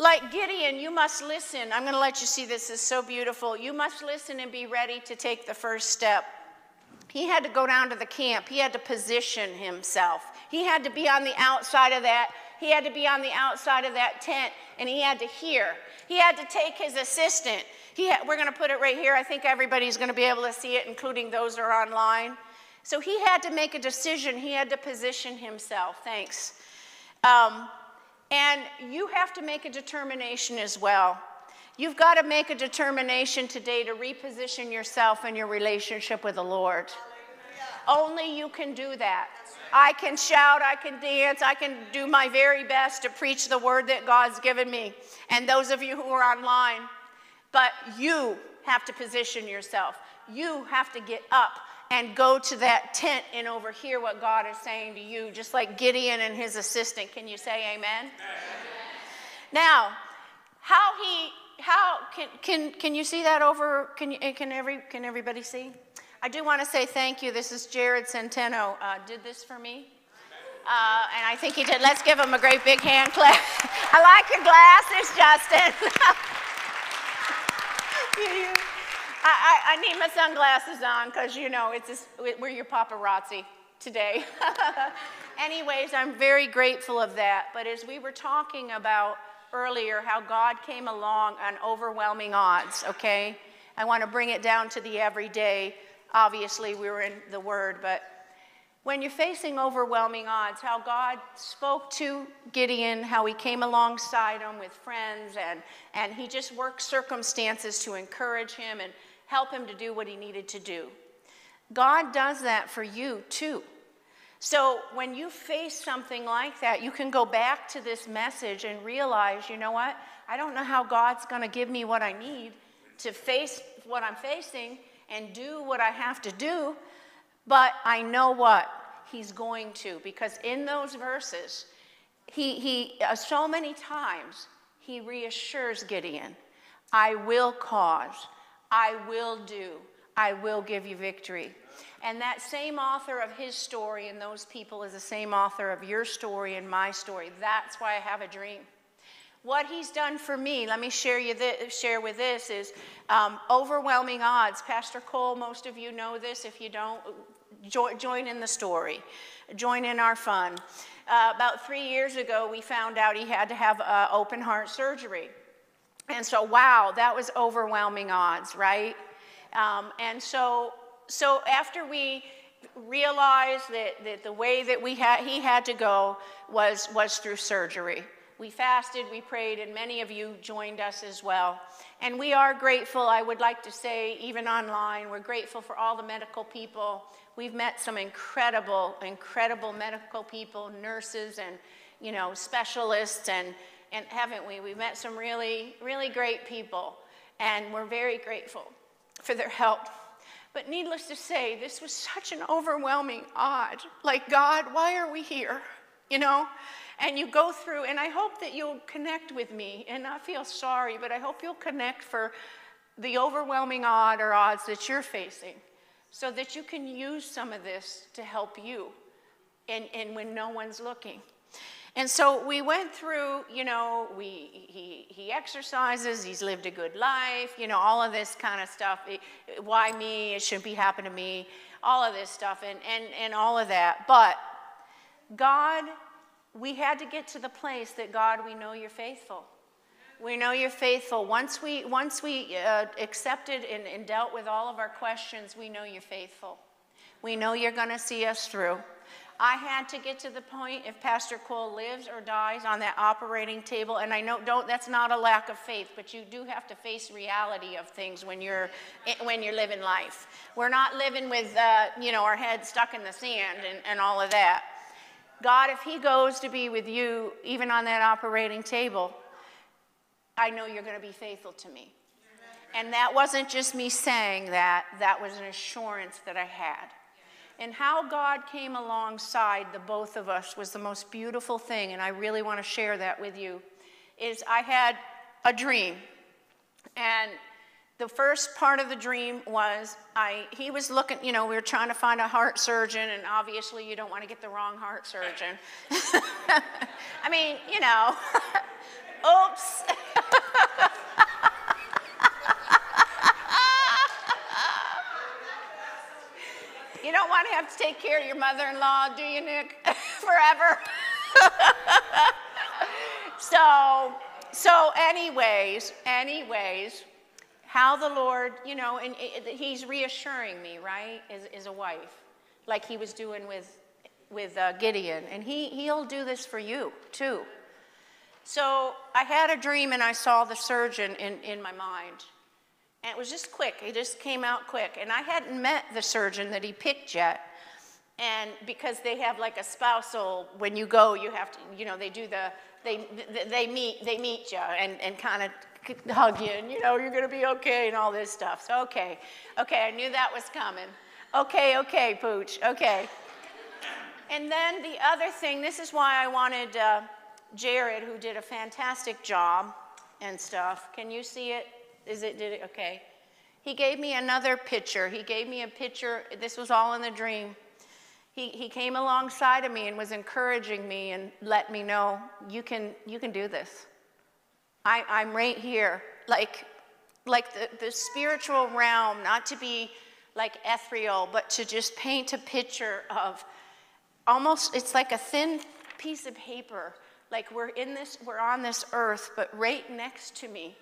Like Gideon, you must listen. I'm going to let you see this. is so beautiful. You must listen and be ready to take the first step. he had to go down to the camp. He had to position himself. He had to be on the outside of that. He had to be on the outside of that tent and he had to hear. He had to take his assistant. He we're going to put it right here. I think everybody's going to be able to see it, including those who are online. So he had to make a decision. He had to position himself. Thanks. Um, and you have to make a determination as well. You've got to make a determination today to reposition yourself in your relationship with the Lord. Only you can do that. I can shout, I can dance, I can do my very best to preach the word that God's given me. And those of you who are online, but you have to position yourself. You have to get up and go to that tent and overhear what God is saying to you, just like Gideon and his assistant. Can you say amen? amen. Now, how he how can can can you see that over can you can every can everybody see? I do want to say thank you. This is Jared Centeno. Uh, did this for me. Uh, and I think he did. Let's give him a great big hand clap. I like your glasses, Justin. I, I, need my sunglasses on because, you know, it's just, we're your paparazzi today. Anyways, I'm very grateful of that. But as we were talking about earlier, how God came along on overwhelming odds, okay? I want to bring it down to the everyday. Obviously, we were in the Word, but when you're facing overwhelming odds, how God spoke to Gideon, how he came alongside him with friends, and, and he just worked circumstances to encourage him and help him to do what he needed to do. God does that for you too. So when you face something like that, you can go back to this message and realize, you know what? I don't know how God's going to give me what I need to face what I'm facing and do what I have to do, but I know what? He's going to, because in those verses, he, he uh, so many times, he reassures Gideon, I will cause, I will do, I will give you victory. And that same author of his story and those people is the same author of your story and my story. That's why I have a dream. What he's done for me, let me share, you this, share with this, is um, overwhelming odds. Pastor Cole, most of you know this. If you don't, jo- join in the story, join in our fun. Uh, about three years ago, we found out he had to have uh, open heart surgery. And so, wow, that was overwhelming odds, right? Um, and so, so after we realized that, that the way that we had, he had to go was, was through surgery. We fasted, we prayed, and many of you joined us as well. And we are grateful, I would like to say, even online, we're grateful for all the medical people. We've met some incredible, incredible medical people, nurses, and you know, specialists, and, and haven't we? We've met some really, really great people, and we're very grateful for their help. But needless to say, this was such an overwhelming odd. Like, God, why are we here? You know? and you go through, and I hope that you'll connect with me and not feel sorry, but I hope you'll connect for the overwhelming odd or odds that you're facing so that you can use some of this to help you and, and when no one's looking. And so we went through, you know, we, he, he exercises, he's lived a good life, you know, all of this kind of stuff. Why me? It shouldn't be happening to me. All of this stuff and, and, and all of that. But God we had to get to the place that God, we know you're faithful. We know you're faithful. Once we, once we uh, accepted and, and dealt with all of our questions, we know you're faithful. We know you're going to see us through. I had to get to the point if Pastor Cole lives or dies on that operating table, and I know don't that's not a lack of faith, but you do have to face reality of things when you're when you're living life. We're not living with uh, you know our head stuck in the sand and, and all of that. God, if He goes to be with you, even on that operating table, I know you're going to be faithful to me. And that wasn't just me saying that, that was an assurance that I had. And how God came alongside the both of us was the most beautiful thing, and I really want to share that with you. Is I had a dream, and the first part of the dream was I, he was looking, you know, we were trying to find a heart surgeon, and obviously you don't want to get the wrong heart surgeon. I mean, you know, oops. You don't want to have to take care of your mother in law, do you, Nick? Forever. so, so, anyways, anyways, how the Lord, you know, and it, it, He's reassuring me, right, as, as a wife, like He was doing with, with uh, Gideon. And he, He'll do this for you, too. So, I had a dream and I saw the surgeon in, in my mind. And it was just quick, it just came out quick. And I hadn't met the surgeon that he picked yet. And because they have like a spousal, when you go, you have to, you know, they do the, they, they meet, they meet you and, and kind of hug you and, you know, you're going to be okay and all this stuff. So, okay, okay, I knew that was coming. Okay, okay, Pooch, okay. And then the other thing, this is why I wanted uh, Jared, who did a fantastic job and stuff. Can you see it? Is it, did it, okay. He gave me another picture. He gave me a picture, this was all in the dream. He, he came alongside of me and was encouraging me and let me know, you can, you can do this. I, I'm right here. Like, like the, the spiritual realm, not to be like ethereal, but to just paint a picture of almost, it's like a thin piece of paper. Like we're in this, we're on this earth, but right next to me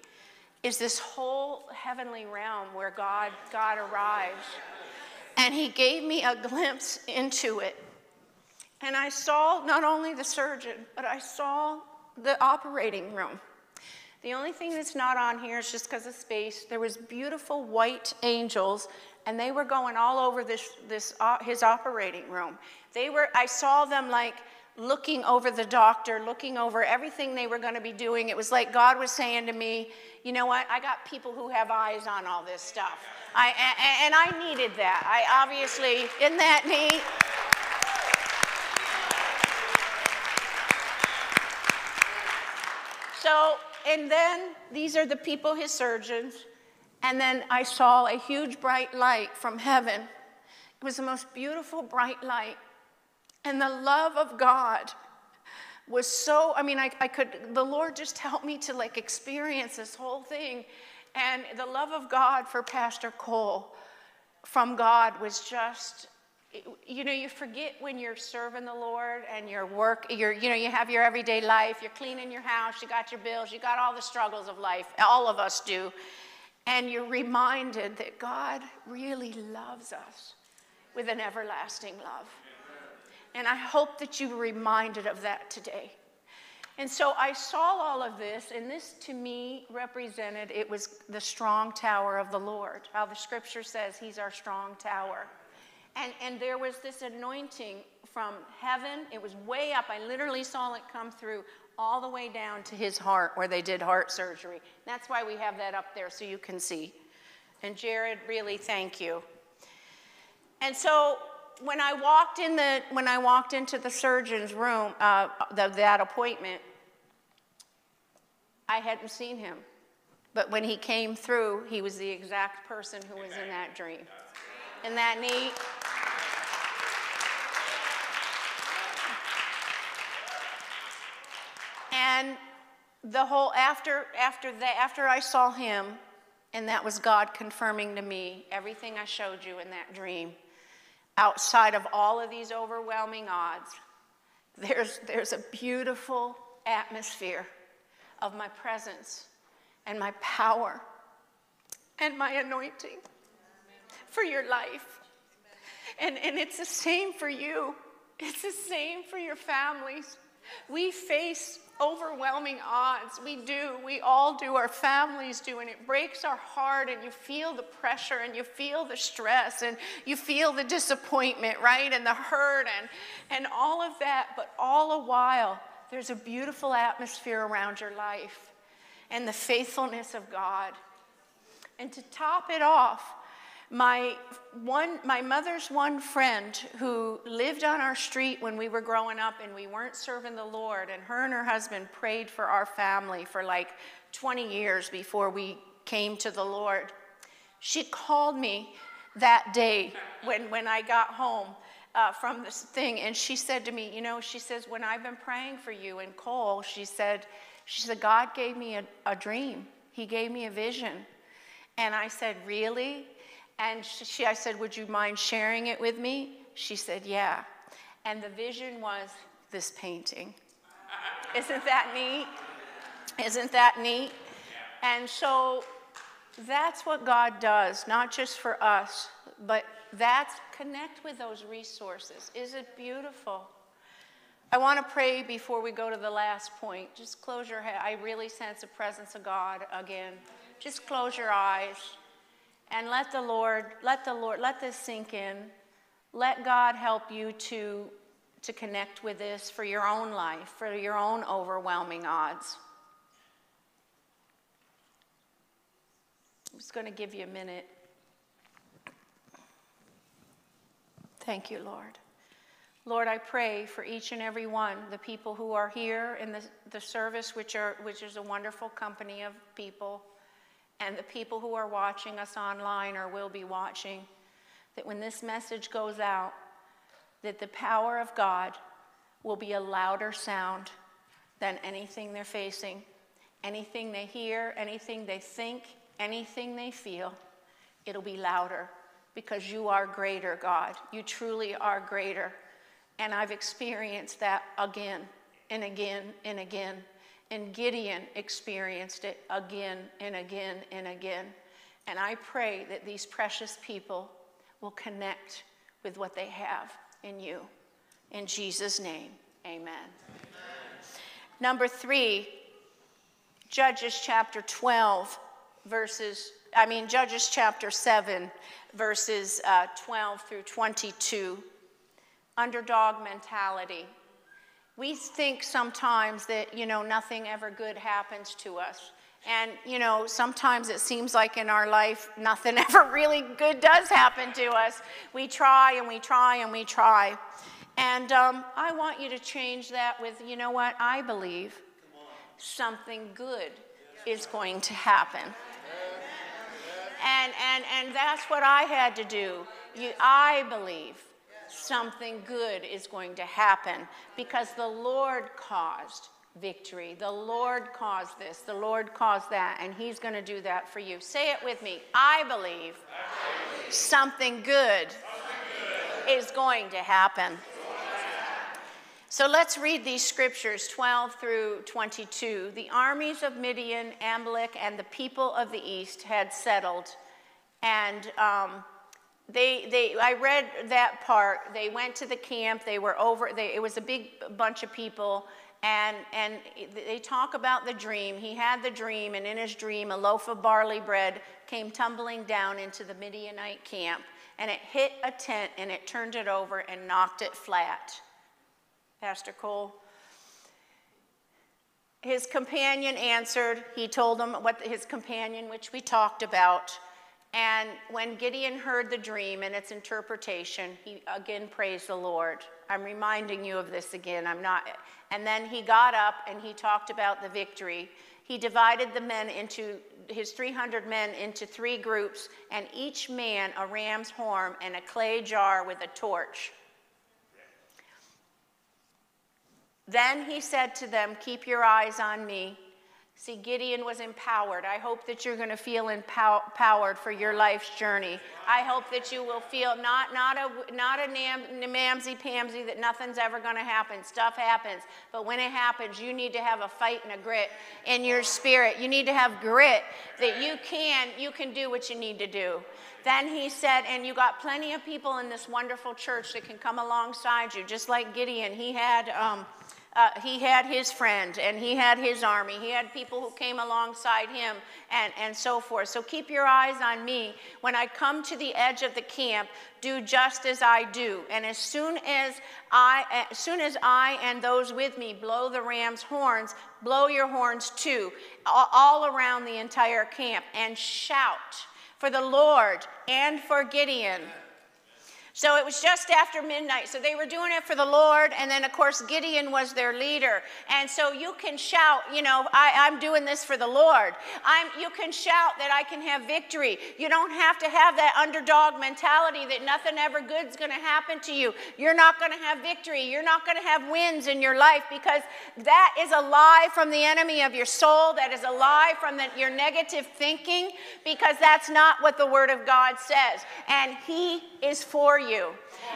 is this whole heavenly realm where God, God arrives. And he gave me a glimpse into it. And I saw not only the surgeon, but I saw the operating room. The only thing that's not on here is just because of space. There was beautiful white angels, and they were going all over this, this uh, his operating room. They were, I saw them like looking over the doctor, looking over everything they were going to be doing. It was like God was saying to me, you know what? I got people who have eyes on all this stuff. I, and, and I needed that. I obviously, isn't that neat? So, and then these are the people, his surgeons. And then I saw a huge bright light from heaven. It was the most beautiful bright light. And the love of God was so, I mean, I, I could, the Lord just helped me to like experience this whole thing. And the love of God for Pastor Cole from God was just, you know, you forget when you're serving the Lord and your work, you're, you know, you have your everyday life, you're cleaning your house, you got your bills, you got all the struggles of life. All of us do. And you're reminded that God really loves us with an everlasting love. And I hope that you were reminded of that today. And so I saw all of this, and this to me represented it was the strong tower of the Lord, how the scripture says he's our strong tower. And, and there was this anointing from heaven. It was way up. I literally saw it come through all the way down to his heart where they did heart surgery. That's why we have that up there so you can see. And Jared, really thank you. And so when I walked in the when I walked into the surgeon's room, uh, the, that appointment, I hadn't seen him, but when he came through, he was the exact person who was in that dream. Isn't that neat? And the whole after after that after I saw him, and that was God confirming to me everything I showed you in that dream outside of all of these overwhelming odds, there's, there's a beautiful atmosphere of my presence and my power and my anointing for your life. And, and it's the same for you, it's the same for your families. We face overwhelming odds. We do. We all do. Our families do. And it breaks our heart, and you feel the pressure, and you feel the stress, and you feel the disappointment, right? And the hurt, and, and all of that. But all the while, there's a beautiful atmosphere around your life and the faithfulness of God. And to top it off, my, one, my mother's one friend who lived on our street when we were growing up and we weren't serving the Lord, and her and her husband prayed for our family for like 20 years before we came to the Lord. She called me that day when, when I got home uh, from this thing, and she said to me, You know, she says, when I've been praying for you and Cole, she said, she said, God gave me a, a dream. He gave me a vision. And I said, Really? And she, I said, Would you mind sharing it with me? She said, Yeah. And the vision was this painting. Isn't that neat? Isn't that neat? And so that's what God does, not just for us, but that's connect with those resources. Is it beautiful? I want to pray before we go to the last point. Just close your head. I really sense the presence of God again. Just close your eyes and let the Lord, let the Lord, let this sink in. Let God help you to, to connect with this for your own life, for your own overwhelming odds. I'm just going to give you a minute. Thank you, Lord. Lord, I pray for each and every one, the people who are here in the, the service, which, are, which is a wonderful company of people, and the people who are watching us online or will be watching, that when this message goes out, that the power of God will be a louder sound than anything they're facing, anything they hear, anything they think, anything they feel. It'll be louder because you are greater, God. You truly are greater. And I've experienced that again and again and again. And Gideon experienced it again and again and again. And I pray that these precious people will connect with what they have in you. In Jesus' name, amen. amen. Number three, Judges chapter 12, verses, I mean, Judges chapter 7, verses uh, 12 through 22 underdog mentality. We think sometimes that, you know, nothing ever good happens to us. And, you know, sometimes it seems like in our life, nothing ever really good does happen to us. We try and we try and we try. And um, I want you to change that with, you know what? I believe something good is going to happen. And, and, and that's what I had to do. You, I believe something good is going to happen because the Lord caused victory. The Lord caused this, the Lord caused that, and He's going to do that for you. Say it with me I believe. Something, good something good is going to happen. So let's read these scriptures 12 through 22. The armies of Midian, Amalek, and the people of the east had settled, and um, they, they, I read that part. They went to the camp. They were over. They, it was a big bunch of people, and and they talk about the dream. He had the dream, and in his dream, a loaf of barley bread came tumbling down into the Midianite camp, and it hit a tent, and it turned it over and knocked it flat. Pastor Cole. His companion answered. He told him what his companion, which we talked about and when Gideon heard the dream and its interpretation, he again praised the Lord. I'm reminding you of this again. I'm not. And then he got up and he talked about the victory. He divided the men into his 300 men into three groups, and each man a ram's horn and a clay jar with a torch. Then he said to them, Keep your eyes on me See, Gideon was empowered. I hope that you're going to feel empowered for your life's journey. I hope that you will feel not, not a, not a mamsy pamsy that nothing's ever going to happen. Stuff happens. But when it happens, you need to have a fight and a grit in your spirit. You need to have grit that you can, you can do what you need to do. Then he said, and you got plenty of people in this wonderful church that can come alongside you, just like Gideon. He had. Um, uh, he had his friend and he had his army. He had people who came alongside him and, and so forth. So keep your eyes on me. When I come to the edge of the camp, do just as I do. And as soon as I, as soon as I and those with me blow the ram's horns, blow your horns too, all around the entire camp, and shout for the Lord and for Gideon. So it was just after midnight. So they were doing it for the Lord. And then, of course, Gideon was their leader. And so you can shout, you know, I, am doing this for the Lord. I'm, you can shout that I can have victory. You don't have to have that underdog mentality that nothing ever good's going to happen to you. You're not going to have victory. You're not going to have wins in your life because that is a lie from the enemy of your soul. That is a lie from the, your negative thinking because that's not what the Word of God says. And He is for you.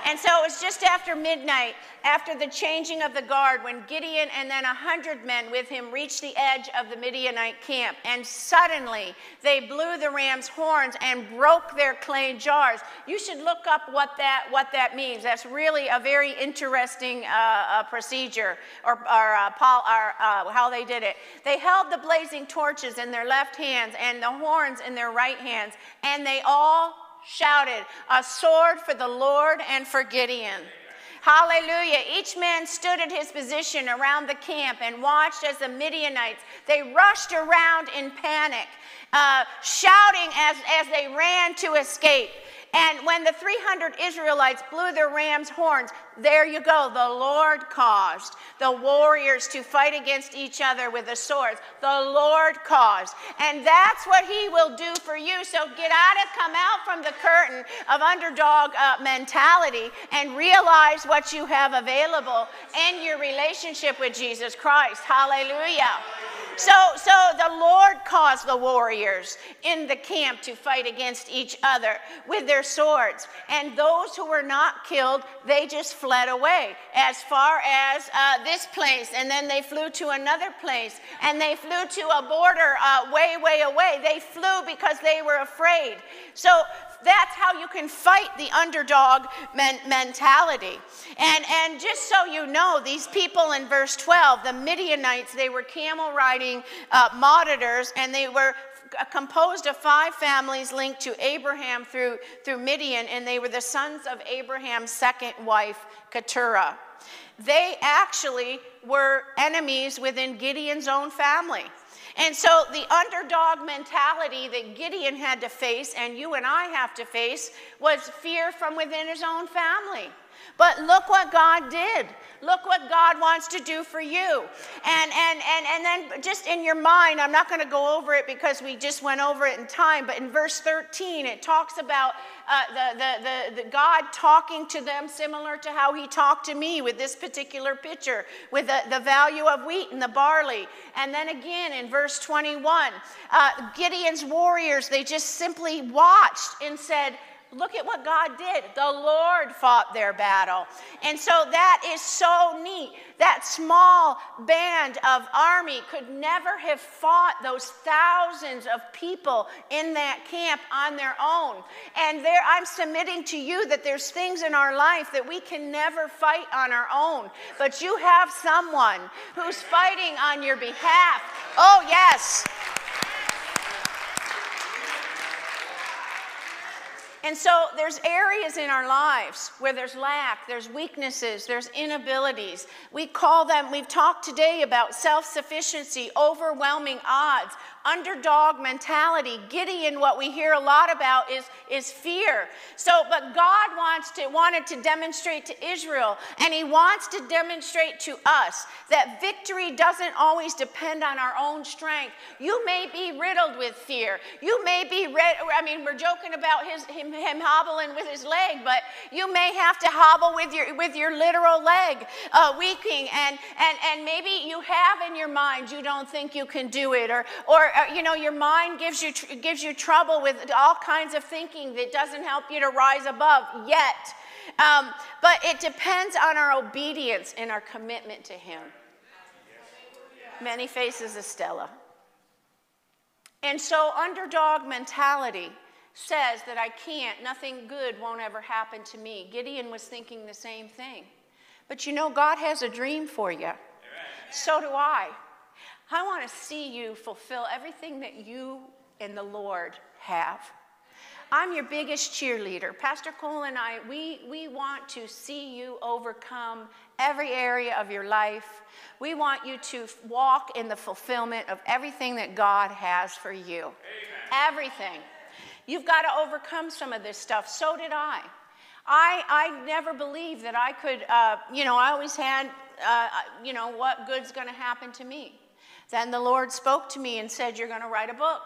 And so it was just after midnight, after the changing of the guard, when Gideon and then a hundred men with him reached the edge of the Midianite camp. And suddenly they blew the ram's horns and broke their clay jars. You should look up what that, what that means. That's really a very interesting uh, uh, procedure or, or, uh, Paul, or uh, how they did it. They held the blazing torches in their left hands and the horns in their right hands, and they all shouted, A sword for the Lord and for Gideon. Hallelujah. Each man stood at his position around the camp and watched as the Midianites, they rushed around in panic, uh, shouting as, as they ran to escape. And when the 300 Israelites blew their ram's horns, there you go. The Lord caused the warriors to fight against each other with the swords. The Lord caused. And that's what He will do for you. So get out of, come out from the curtain of underdog uh, mentality and realize what you have available in your relationship with Jesus Christ. Hallelujah. So, so the Lord the warriors in the camp to fight against each other with their swords. And those who were not killed, they just fled away as far as uh, this place. And then they flew to another place. And they flew to a border uh, way, way away. They flew because they were afraid. So that's how you can fight the underdog men- mentality. And, and just so you know, these people in verse 12, the Midianites, they were camel riding uh, monitors and they were composed of five families linked to Abraham through, through Midian, and they were the sons of Abraham's second wife, Keturah. They actually were enemies within Gideon's own family. And so the underdog mentality that Gideon had to face, and you and I have to face, was fear from within his own family. But look what God did. Look what God wants to do for you. And, and, and, and then just in your mind, I'm not going to go over it because we just went over it in time, but in verse 13, it talks about uh, the, the, the, the, God talking to them similar to how he talked to me with this particular picture, with the, the value of wheat and the barley. And then again in verse 21, uh, Gideon's warriors, they just simply watched and said, Look at what God did. The Lord fought their battle. And so that is so neat. That small band of army could never have fought those thousands of people in that camp on their own. And there I'm submitting to you that there's things in our life that we can never fight on our own. But you have someone who's fighting on your behalf. Oh, yes. And so there's areas in our lives where there's lack, there's weaknesses, there's inabilities. We call them, we've talked today about self sufficiency, overwhelming odds, underdog mentality. Gideon, what we hear a lot about is, is fear. So, but God wants to, wanted to demonstrate to Israel, and He wants to demonstrate to us that victory doesn't always depend on our own strength. You may be riddled with fear. You may be, red, I mean, we're joking about his, him, him hobbling with his leg, but you may have to hobble with your, with your literal leg, uh, weakening, and, and, and maybe you have in your mind you don't think you can do it, or, or uh, you know, your mind gives you, tr- gives you trouble with all kinds of thinking that doesn't help you to rise above yet. Um, but it depends on our obedience and our commitment to Him. Many faces of Stella. And so, underdog mentality says that I can't, nothing good won't ever happen to me. Gideon was thinking the same thing. But you know, God has a dream for you. So do I. I want to see you fulfill everything that you and the Lord have. I'm your biggest cheerleader. Pastor Cole and I, we, we want to see you overcome every area of your life. We want you to walk in the fulfillment of everything that God has for you. Amen. Everything. You've got to overcome some of this stuff. So did I. I, I never believed that I could, uh, you know, I always had, uh, you know, what good's going to happen to me. Then the Lord spoke to me and said, You're going to write a book.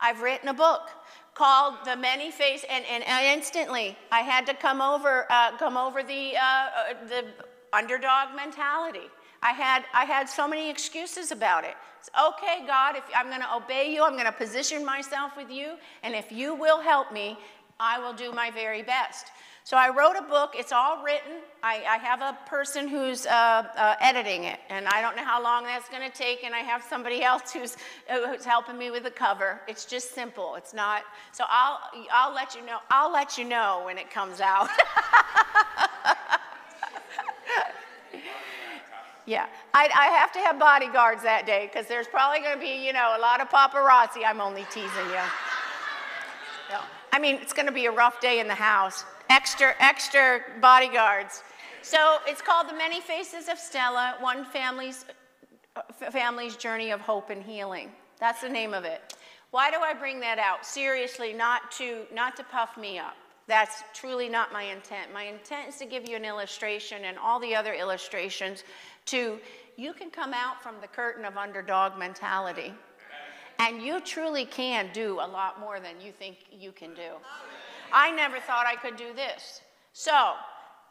I've written a book called The Many Face, and, and, and instantly I had to come over, uh, come over the, uh, uh, the underdog mentality. I had, I had so many excuses about it. It's okay, God, if I'm going to obey you, I'm going to position myself with you, and if you will help me, I will do my very best. So I wrote a book. It's all written. I, I have a person who's uh, uh, editing it, and I don't know how long that's going to take. And I have somebody else who's, who's helping me with the cover. It's just simple. It's not. So I'll I'll let you know. I'll let you know when it comes out. yeah, I, I have to have bodyguards that day because there's probably going to be you know a lot of paparazzi. I'm only teasing you. I mean, it's going to be a rough day in the house extra, extra bodyguards. So it's called The Many Faces of Stella, One Family's, family's Journey of Hope and Healing. That's the name of it. Why do I bring that out? Seriously, not to, not to puff me up. That's truly not my intent. My intent is to give you an illustration and all the other illustrations to you can come out from the curtain of underdog mentality and you truly can do a lot more than you think you can do. I never thought I could do this. So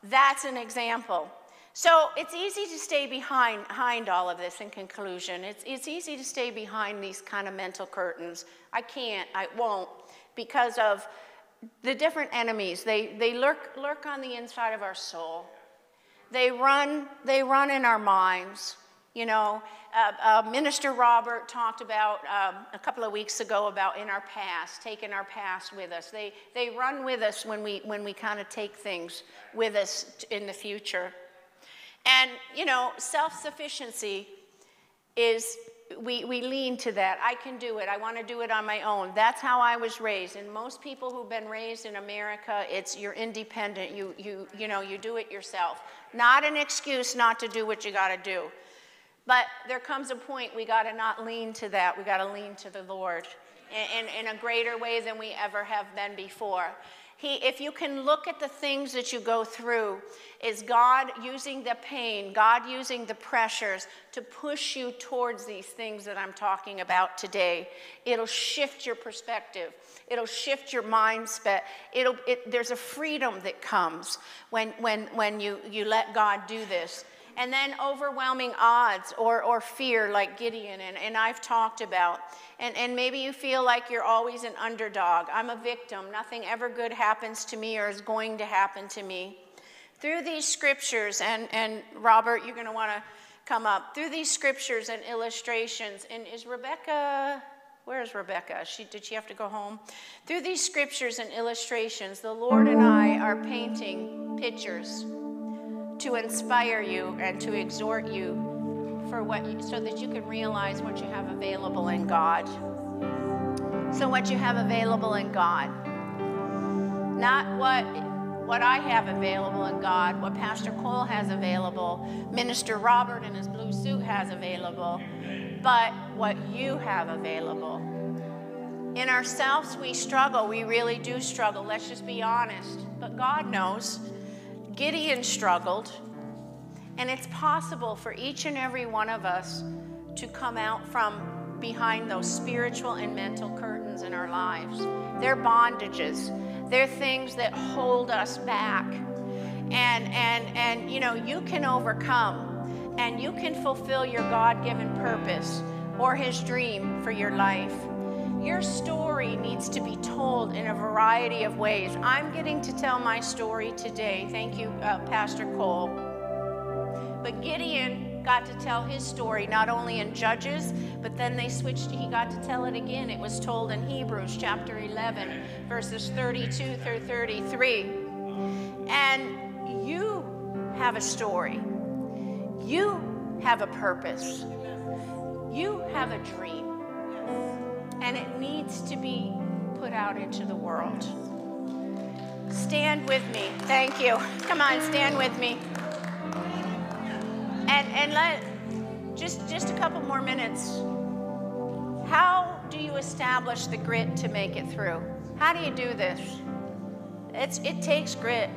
that's an example. So it's easy to stay behind, behind all of this in conclusion. It's, it's easy to stay behind these kind of mental curtains. I can't, I won't, because of the different enemies. They, they lurk, lurk on the inside of our soul. They run, they run in our minds. You know, uh, uh, Minister Robert talked about um, a couple of weeks ago about in our past, taking our past with us. They, they run with us when we, when we kind of take things with us in the future. And, you know, self sufficiency is, we, we lean to that. I can do it. I want to do it on my own. That's how I was raised. And most people who've been raised in America, it's you're independent. You, you, you know, you do it yourself. Not an excuse not to do what you got to do. But there comes a point we got to not lean to that. We got to lean to the Lord in, in, in, a greater way than we ever have been before. He, if you can look at the things that you go through, is God using the pain, God using the pressures to push you towards these things that I'm talking about today. It'll shift your perspective. It'll shift your mindset. It'll, it, there's a freedom that comes when, when, when you, you let God do this and then overwhelming odds or, or fear like Gideon and, and I've talked about. And, and maybe you feel like you're always an underdog. I'm a victim. Nothing ever good happens to me or is going to happen to me. Through these scriptures, and, and Robert, you're going to want to come up. Through these scriptures and illustrations, and is Rebecca, where is Rebecca? She, did she have to go home? Through these scriptures and illustrations, the Lord and I are painting pictures to inspire you and to exhort you for what you, so that you can realize what you have available in God. So what you have available in God. Not what what I have available in God, what Pastor Cole has available, Minister Robert in his blue suit has available, but what you have available. In ourselves, we struggle. We really do struggle. Let's just be honest. But God knows. Gideon struggled, and it's possible for each and every one of us to come out from behind those spiritual and mental curtains in our lives. They're bondages. They're things that hold us back. And and and you know, you can overcome and you can fulfill your God-given purpose or his dream for your life. Your story needs to be told in a variety of ways. I'm getting to tell my story today. Thank you, uh, Pastor Cole. But Gideon got to tell his story not only in Judges, but then they switched, he got to tell it again. It was told in Hebrews chapter 11, verses 32 through 33. And you have a story, you have a purpose, you have a dream and it needs to be put out into the world. Stand with me. Thank you. Come on, stand with me. And and let just just a couple more minutes. How do you establish the grit to make it through? How do you do this? It's it takes grit.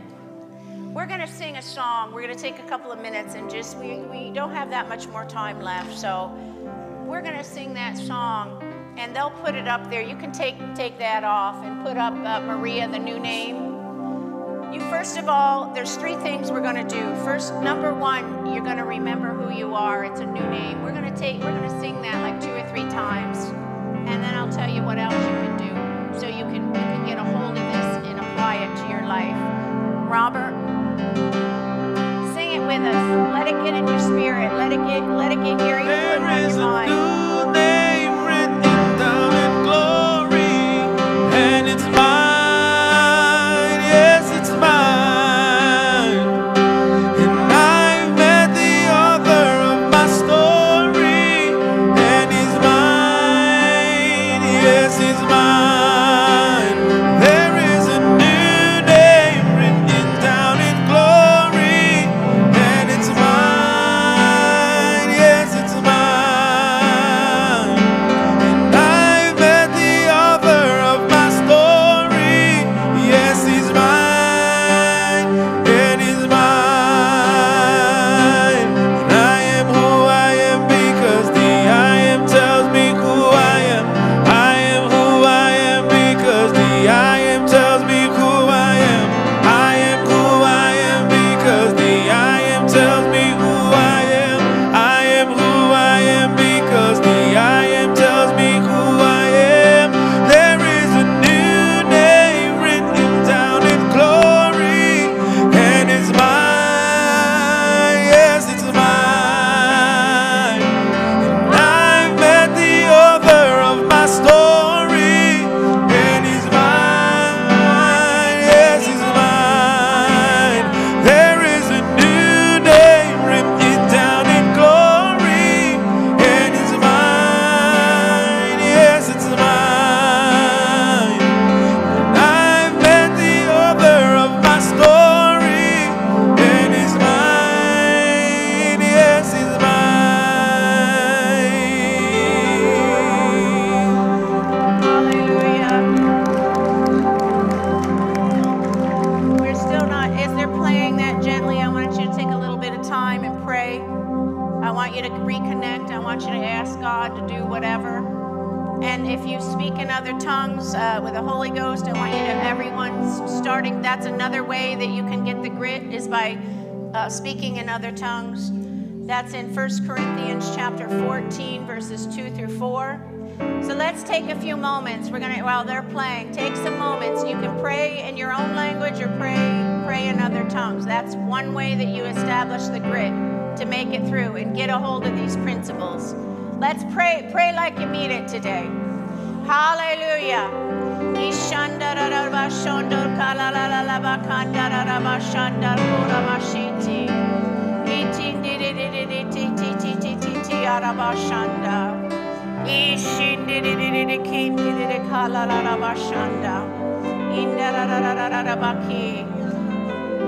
we're to sing a song. We're to take a couple of minutes and just, we, we don't have that much more time left. So we're to sing that song and they'll put it up there. You can take, take that off and put up uh, Maria, the new name. You first of all, there's three things we're going to do. First, number one, you're going to remember who you are. It's a new name. We're going to take, we're going to sing that like two or three times, and then I'll tell you what else you can do, so you can you can get a hold of this and apply it to your life. Robert, sing it with us. Let it get in your spirit. Let it get let it get here. You put it on There is your a mind. And it's mine.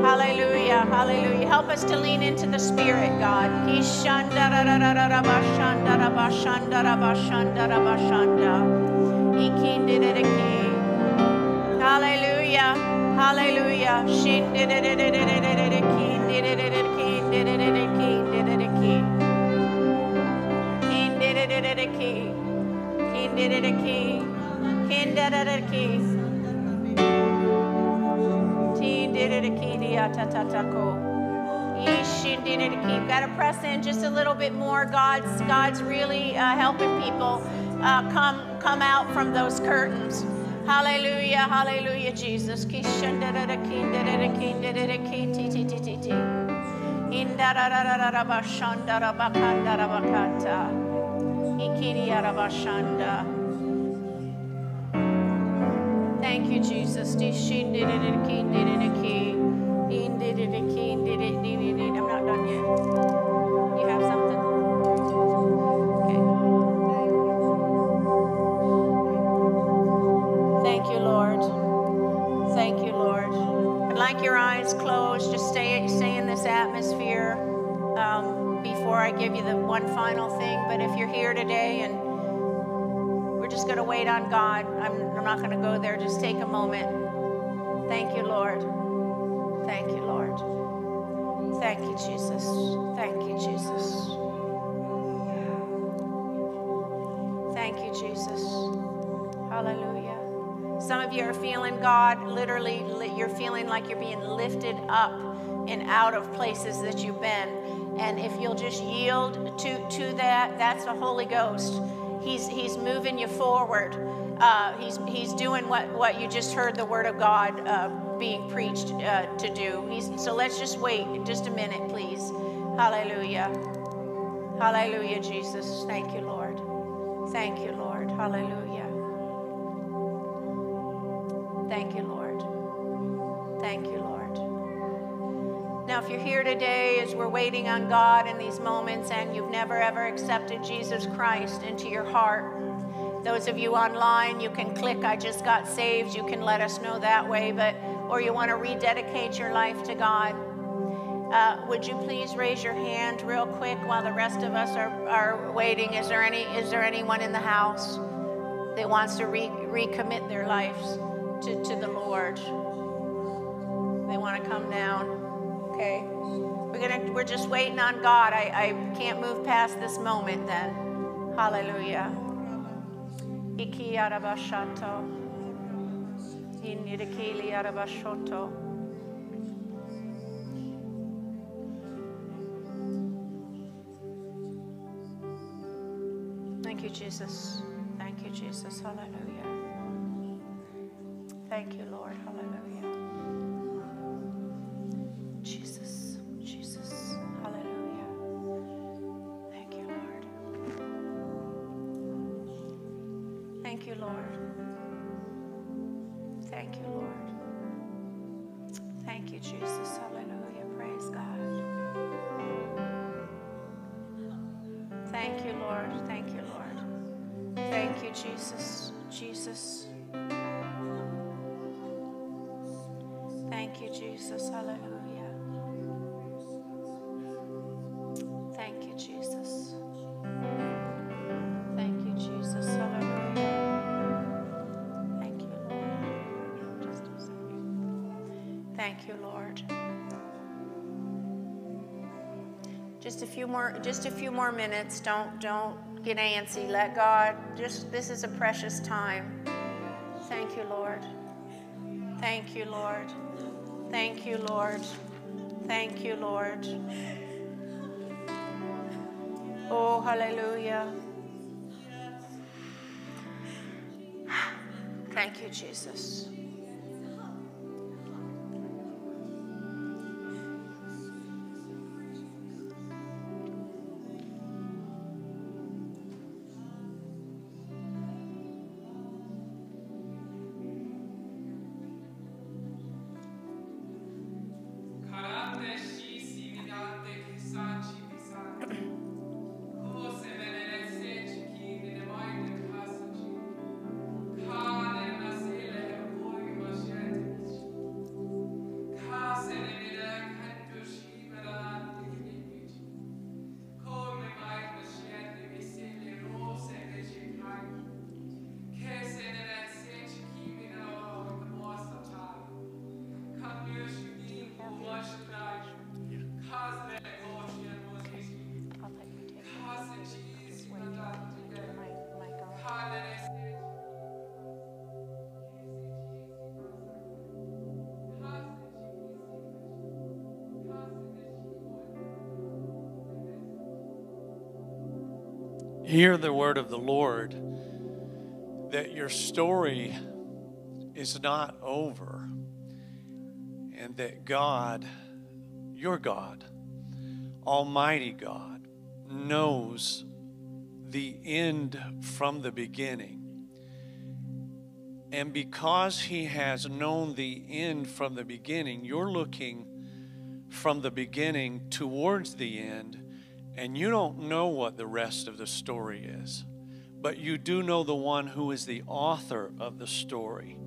Hallelujah, hallelujah. Help us to lean into the Spirit, God. Hallelujah, hallelujah. You've got to press in just a little bit more. God's God's really uh, helping people uh, come come out from those curtains. Hallelujah, hallelujah, Jesus. Kishandiridiki, you, Jesus. I'm not done yet. You have something? Okay. Thank you, Lord. Thank you, Lord. I'd like your eyes closed. Just stay, stay in this atmosphere um, before I give you the one final thing. But if you're here today and we're just going to wait on God, I'm not going to go there. Just take a moment. Thank you, Lord. Thank you, Lord. Thank you, Jesus. Thank you, Jesus. Thank you, Jesus. Hallelujah. Some of you are feeling God literally, you're feeling like you're being lifted up and out of places that you've been. And if you'll just yield to, to that, that's the Holy Ghost. He's, he's moving you forward. Uh, he's, he's doing what, what you just heard the Word of God uh, being preached uh, to do. He's, so let's just wait just a minute, please. Hallelujah. Hallelujah, Jesus. Thank you, Lord. Thank you, Lord. Hallelujah. Thank you, Lord. Thank you, Lord. Now, if you're here today as we're waiting on God in these moments and you've never ever accepted Jesus Christ into your heart, those of you online, you can click I just got saved. You can let us know that way, but or you want to rededicate your life to God. Uh, would you please raise your hand real quick while the rest of us are, are waiting? Is there any is there anyone in the house that wants to re- recommit their lives to, to the Lord? They want to come down. Okay. We're gonna we're just waiting on God. I, I can't move past this moment then. Hallelujah. Iki arabashato. Inirikili arabashoto. Thank you, Jesus. Thank you, Jesus. Hallelujah. Thank you, Lord. Hallelujah. Lord. Thank you, Lord. Thank you, Jesus. Hallelujah. Praise God. Thank you, Lord. Thank you, Lord. Thank you, Jesus. Jesus. Thank you, Jesus. Hallelujah. Few more just a few more minutes. Don't don't get antsy. Let God just this is a precious time. Thank you, Lord. Thank you, Lord. Thank you, Lord. Thank you, Lord. Oh, hallelujah. Thank you, Jesus. Hear the word of the Lord that your story is not over and that God, your God, Almighty God, knows the end from the beginning. And because He has known the end from the beginning, you're looking from the beginning towards the end, and you don't know what the rest of the story is. But you do know the one who is the author of the story.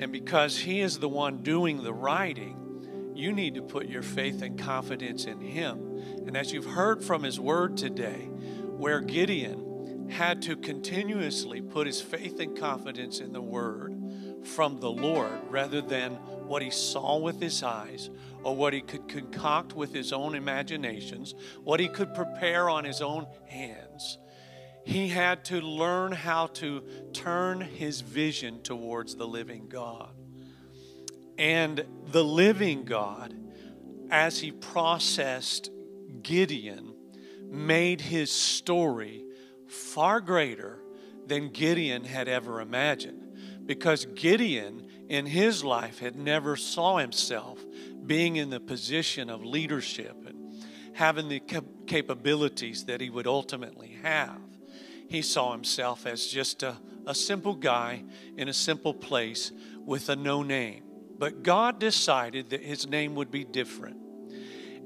And because he is the one doing the writing, you need to put your faith and confidence in him. And as you've heard from his word today, where Gideon had to continuously put his faith and confidence in the word from the Lord rather than what he saw with his eyes, or what he could concoct with his own imaginations, what he could prepare on his own hands. He had to learn how to turn his vision towards the living God. And the living God, as he processed Gideon, made his story far greater than Gideon had ever imagined. Because Gideon, in his life, had never saw himself being in the position of leadership and having the cap- capabilities that he would ultimately have. He saw himself as just a, a simple guy in a simple place with a no name. But God decided that his name would be different.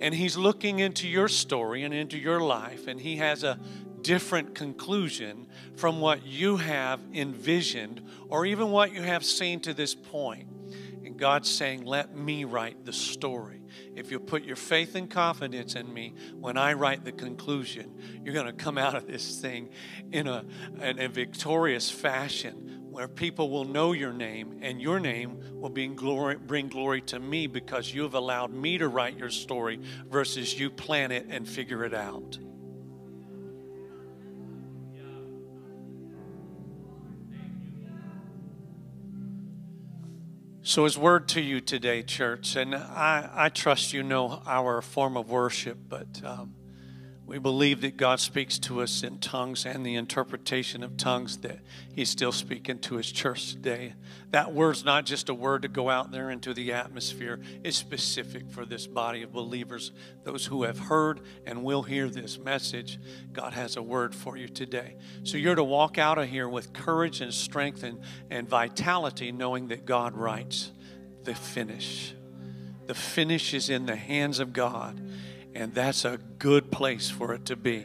And he's looking into your story and into your life, and he has a different conclusion from what you have envisioned or even what you have seen to this point. And God's saying, Let me write the story. If you put your faith and confidence in me, when I write the conclusion, you're going to come out of this thing in a, in a victorious fashion where people will know your name and your name will glory, bring glory to me because you have allowed me to write your story versus you plan it and figure it out. So, his word to you today, church, and I, I trust you know our form of worship, but um, we believe that God speaks to us in tongues and the interpretation of tongues that He's still speaking to His church today. That word's not just a word to go out there into the atmosphere, it's specific for this body of believers, those who have heard and will hear this message. God has a word for you today. So you're to walk out of here with courage and strength and, and vitality, knowing that God writes the finish. The finish is in the hands of God and that's a good place for it to be.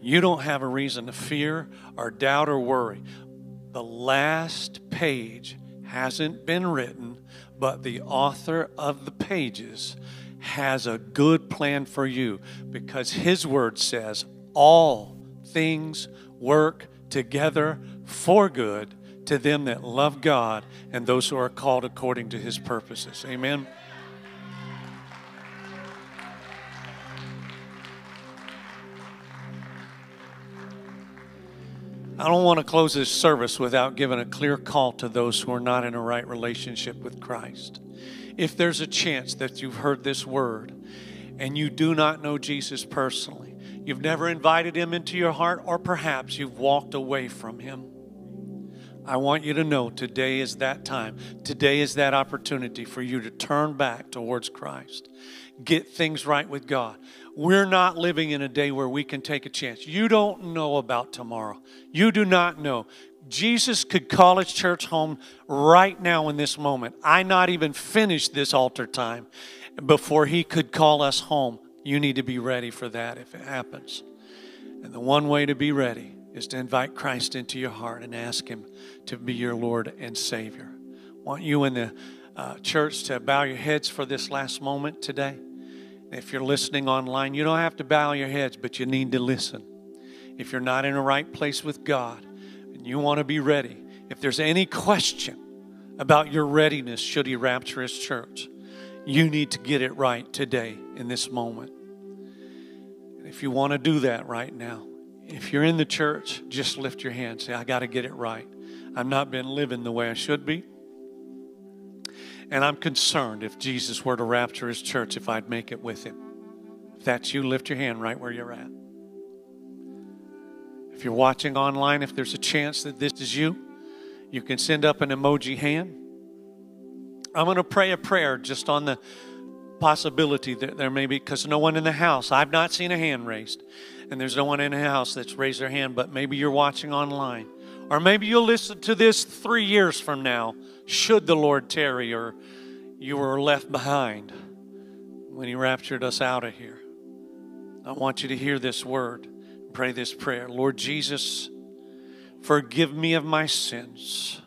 You don't have a reason to fear or doubt or worry. The last page hasn't been written, but the author of the pages has a good plan for you because his word says all things work together for good to them that love God and those who are called according to his purposes. Amen. I don't want to close this service without giving a clear call to those who are not in a right relationship with Christ. If there's a chance that you've heard this word and you do not know Jesus personally, you've never invited him into your heart, or perhaps you've walked away from him, I want you to know today is that time. Today is that opportunity for you to turn back towards Christ. Get things right with God. We're not living in a day where we can take a chance. You don't know about tomorrow. You do not know. Jesus could call his church home right now in this moment. I not even finished this altar time before he could call us home. You need to be ready for that if it happens. And the one way to be ready is to invite Christ into your heart and ask Him to be your Lord and Savior. I want you in the uh, church to bow your heads for this last moment today. If you're listening online, you don't have to bow your heads, but you need to listen. If you're not in a right place with God and you want to be ready, if there's any question about your readiness should He rapture His church, you need to get it right today in this moment. If you want to do that right now, if you're in the church, just lift your hand. Say, I got to get it right. I've not been living the way I should be. And I'm concerned if Jesus were to rapture his church, if I'd make it with him. If that's you, lift your hand right where you're at. If you're watching online, if there's a chance that this is you, you can send up an emoji hand. I'm going to pray a prayer just on the possibility that there may be, because no one in the house, I've not seen a hand raised and there's no one in the house that's raised their hand, but maybe you're watching online. Or maybe you'll listen to this three years from now, should the Lord tarry, or you were left behind when He raptured us out of here. I want you to hear this word, pray this prayer. Lord Jesus, forgive me of my sins.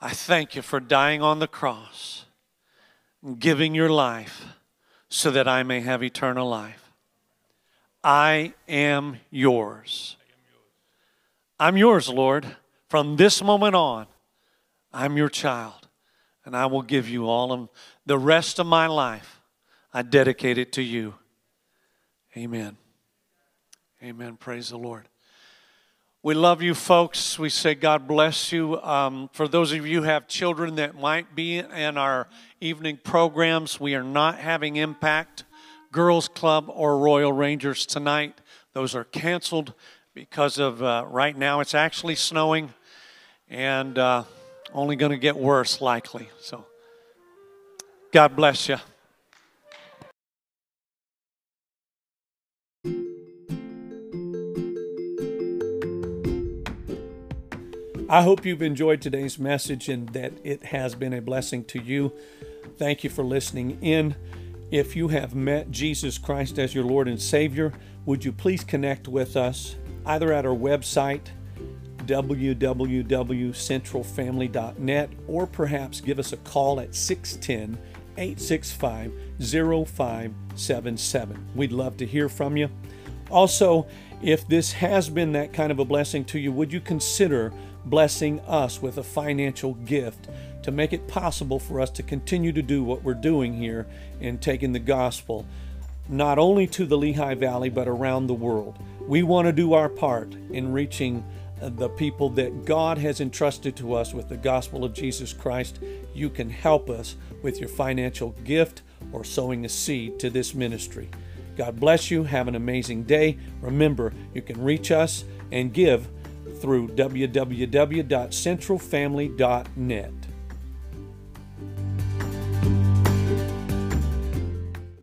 I thank you for dying on the cross, giving your life so that I may have eternal life. I am yours. I'm yours, Lord. From this moment on, I'm your child. and I will give you all of the rest of my life. I dedicate it to you. Amen. Amen. Praise the Lord. We love you, folks. We say God bless you. Um, for those of you who have children that might be in our evening programs, we are not having Impact, Girls Club, or Royal Rangers tonight. Those are canceled because of uh, right now it's actually snowing and uh, only going to get worse, likely. So, God bless you. I hope you've enjoyed today's message and that it has been a blessing to you. Thank you for listening in. If you have met Jesus Christ as your Lord and Savior, would you please connect with us either at our website, www.centralfamily.net, or perhaps give us a call at 610 865 0577. We'd love to hear from you. Also, if this has been that kind of a blessing to you, would you consider blessing us with a financial gift to make it possible for us to continue to do what we're doing here in taking the gospel not only to the Lehigh Valley but around the world. We want to do our part in reaching the people that God has entrusted to us with the gospel of Jesus Christ. You can help us with your financial gift or sowing a seed to this ministry. God bless you. Have an amazing day. Remember, you can reach us and give through www.centralfamily.net.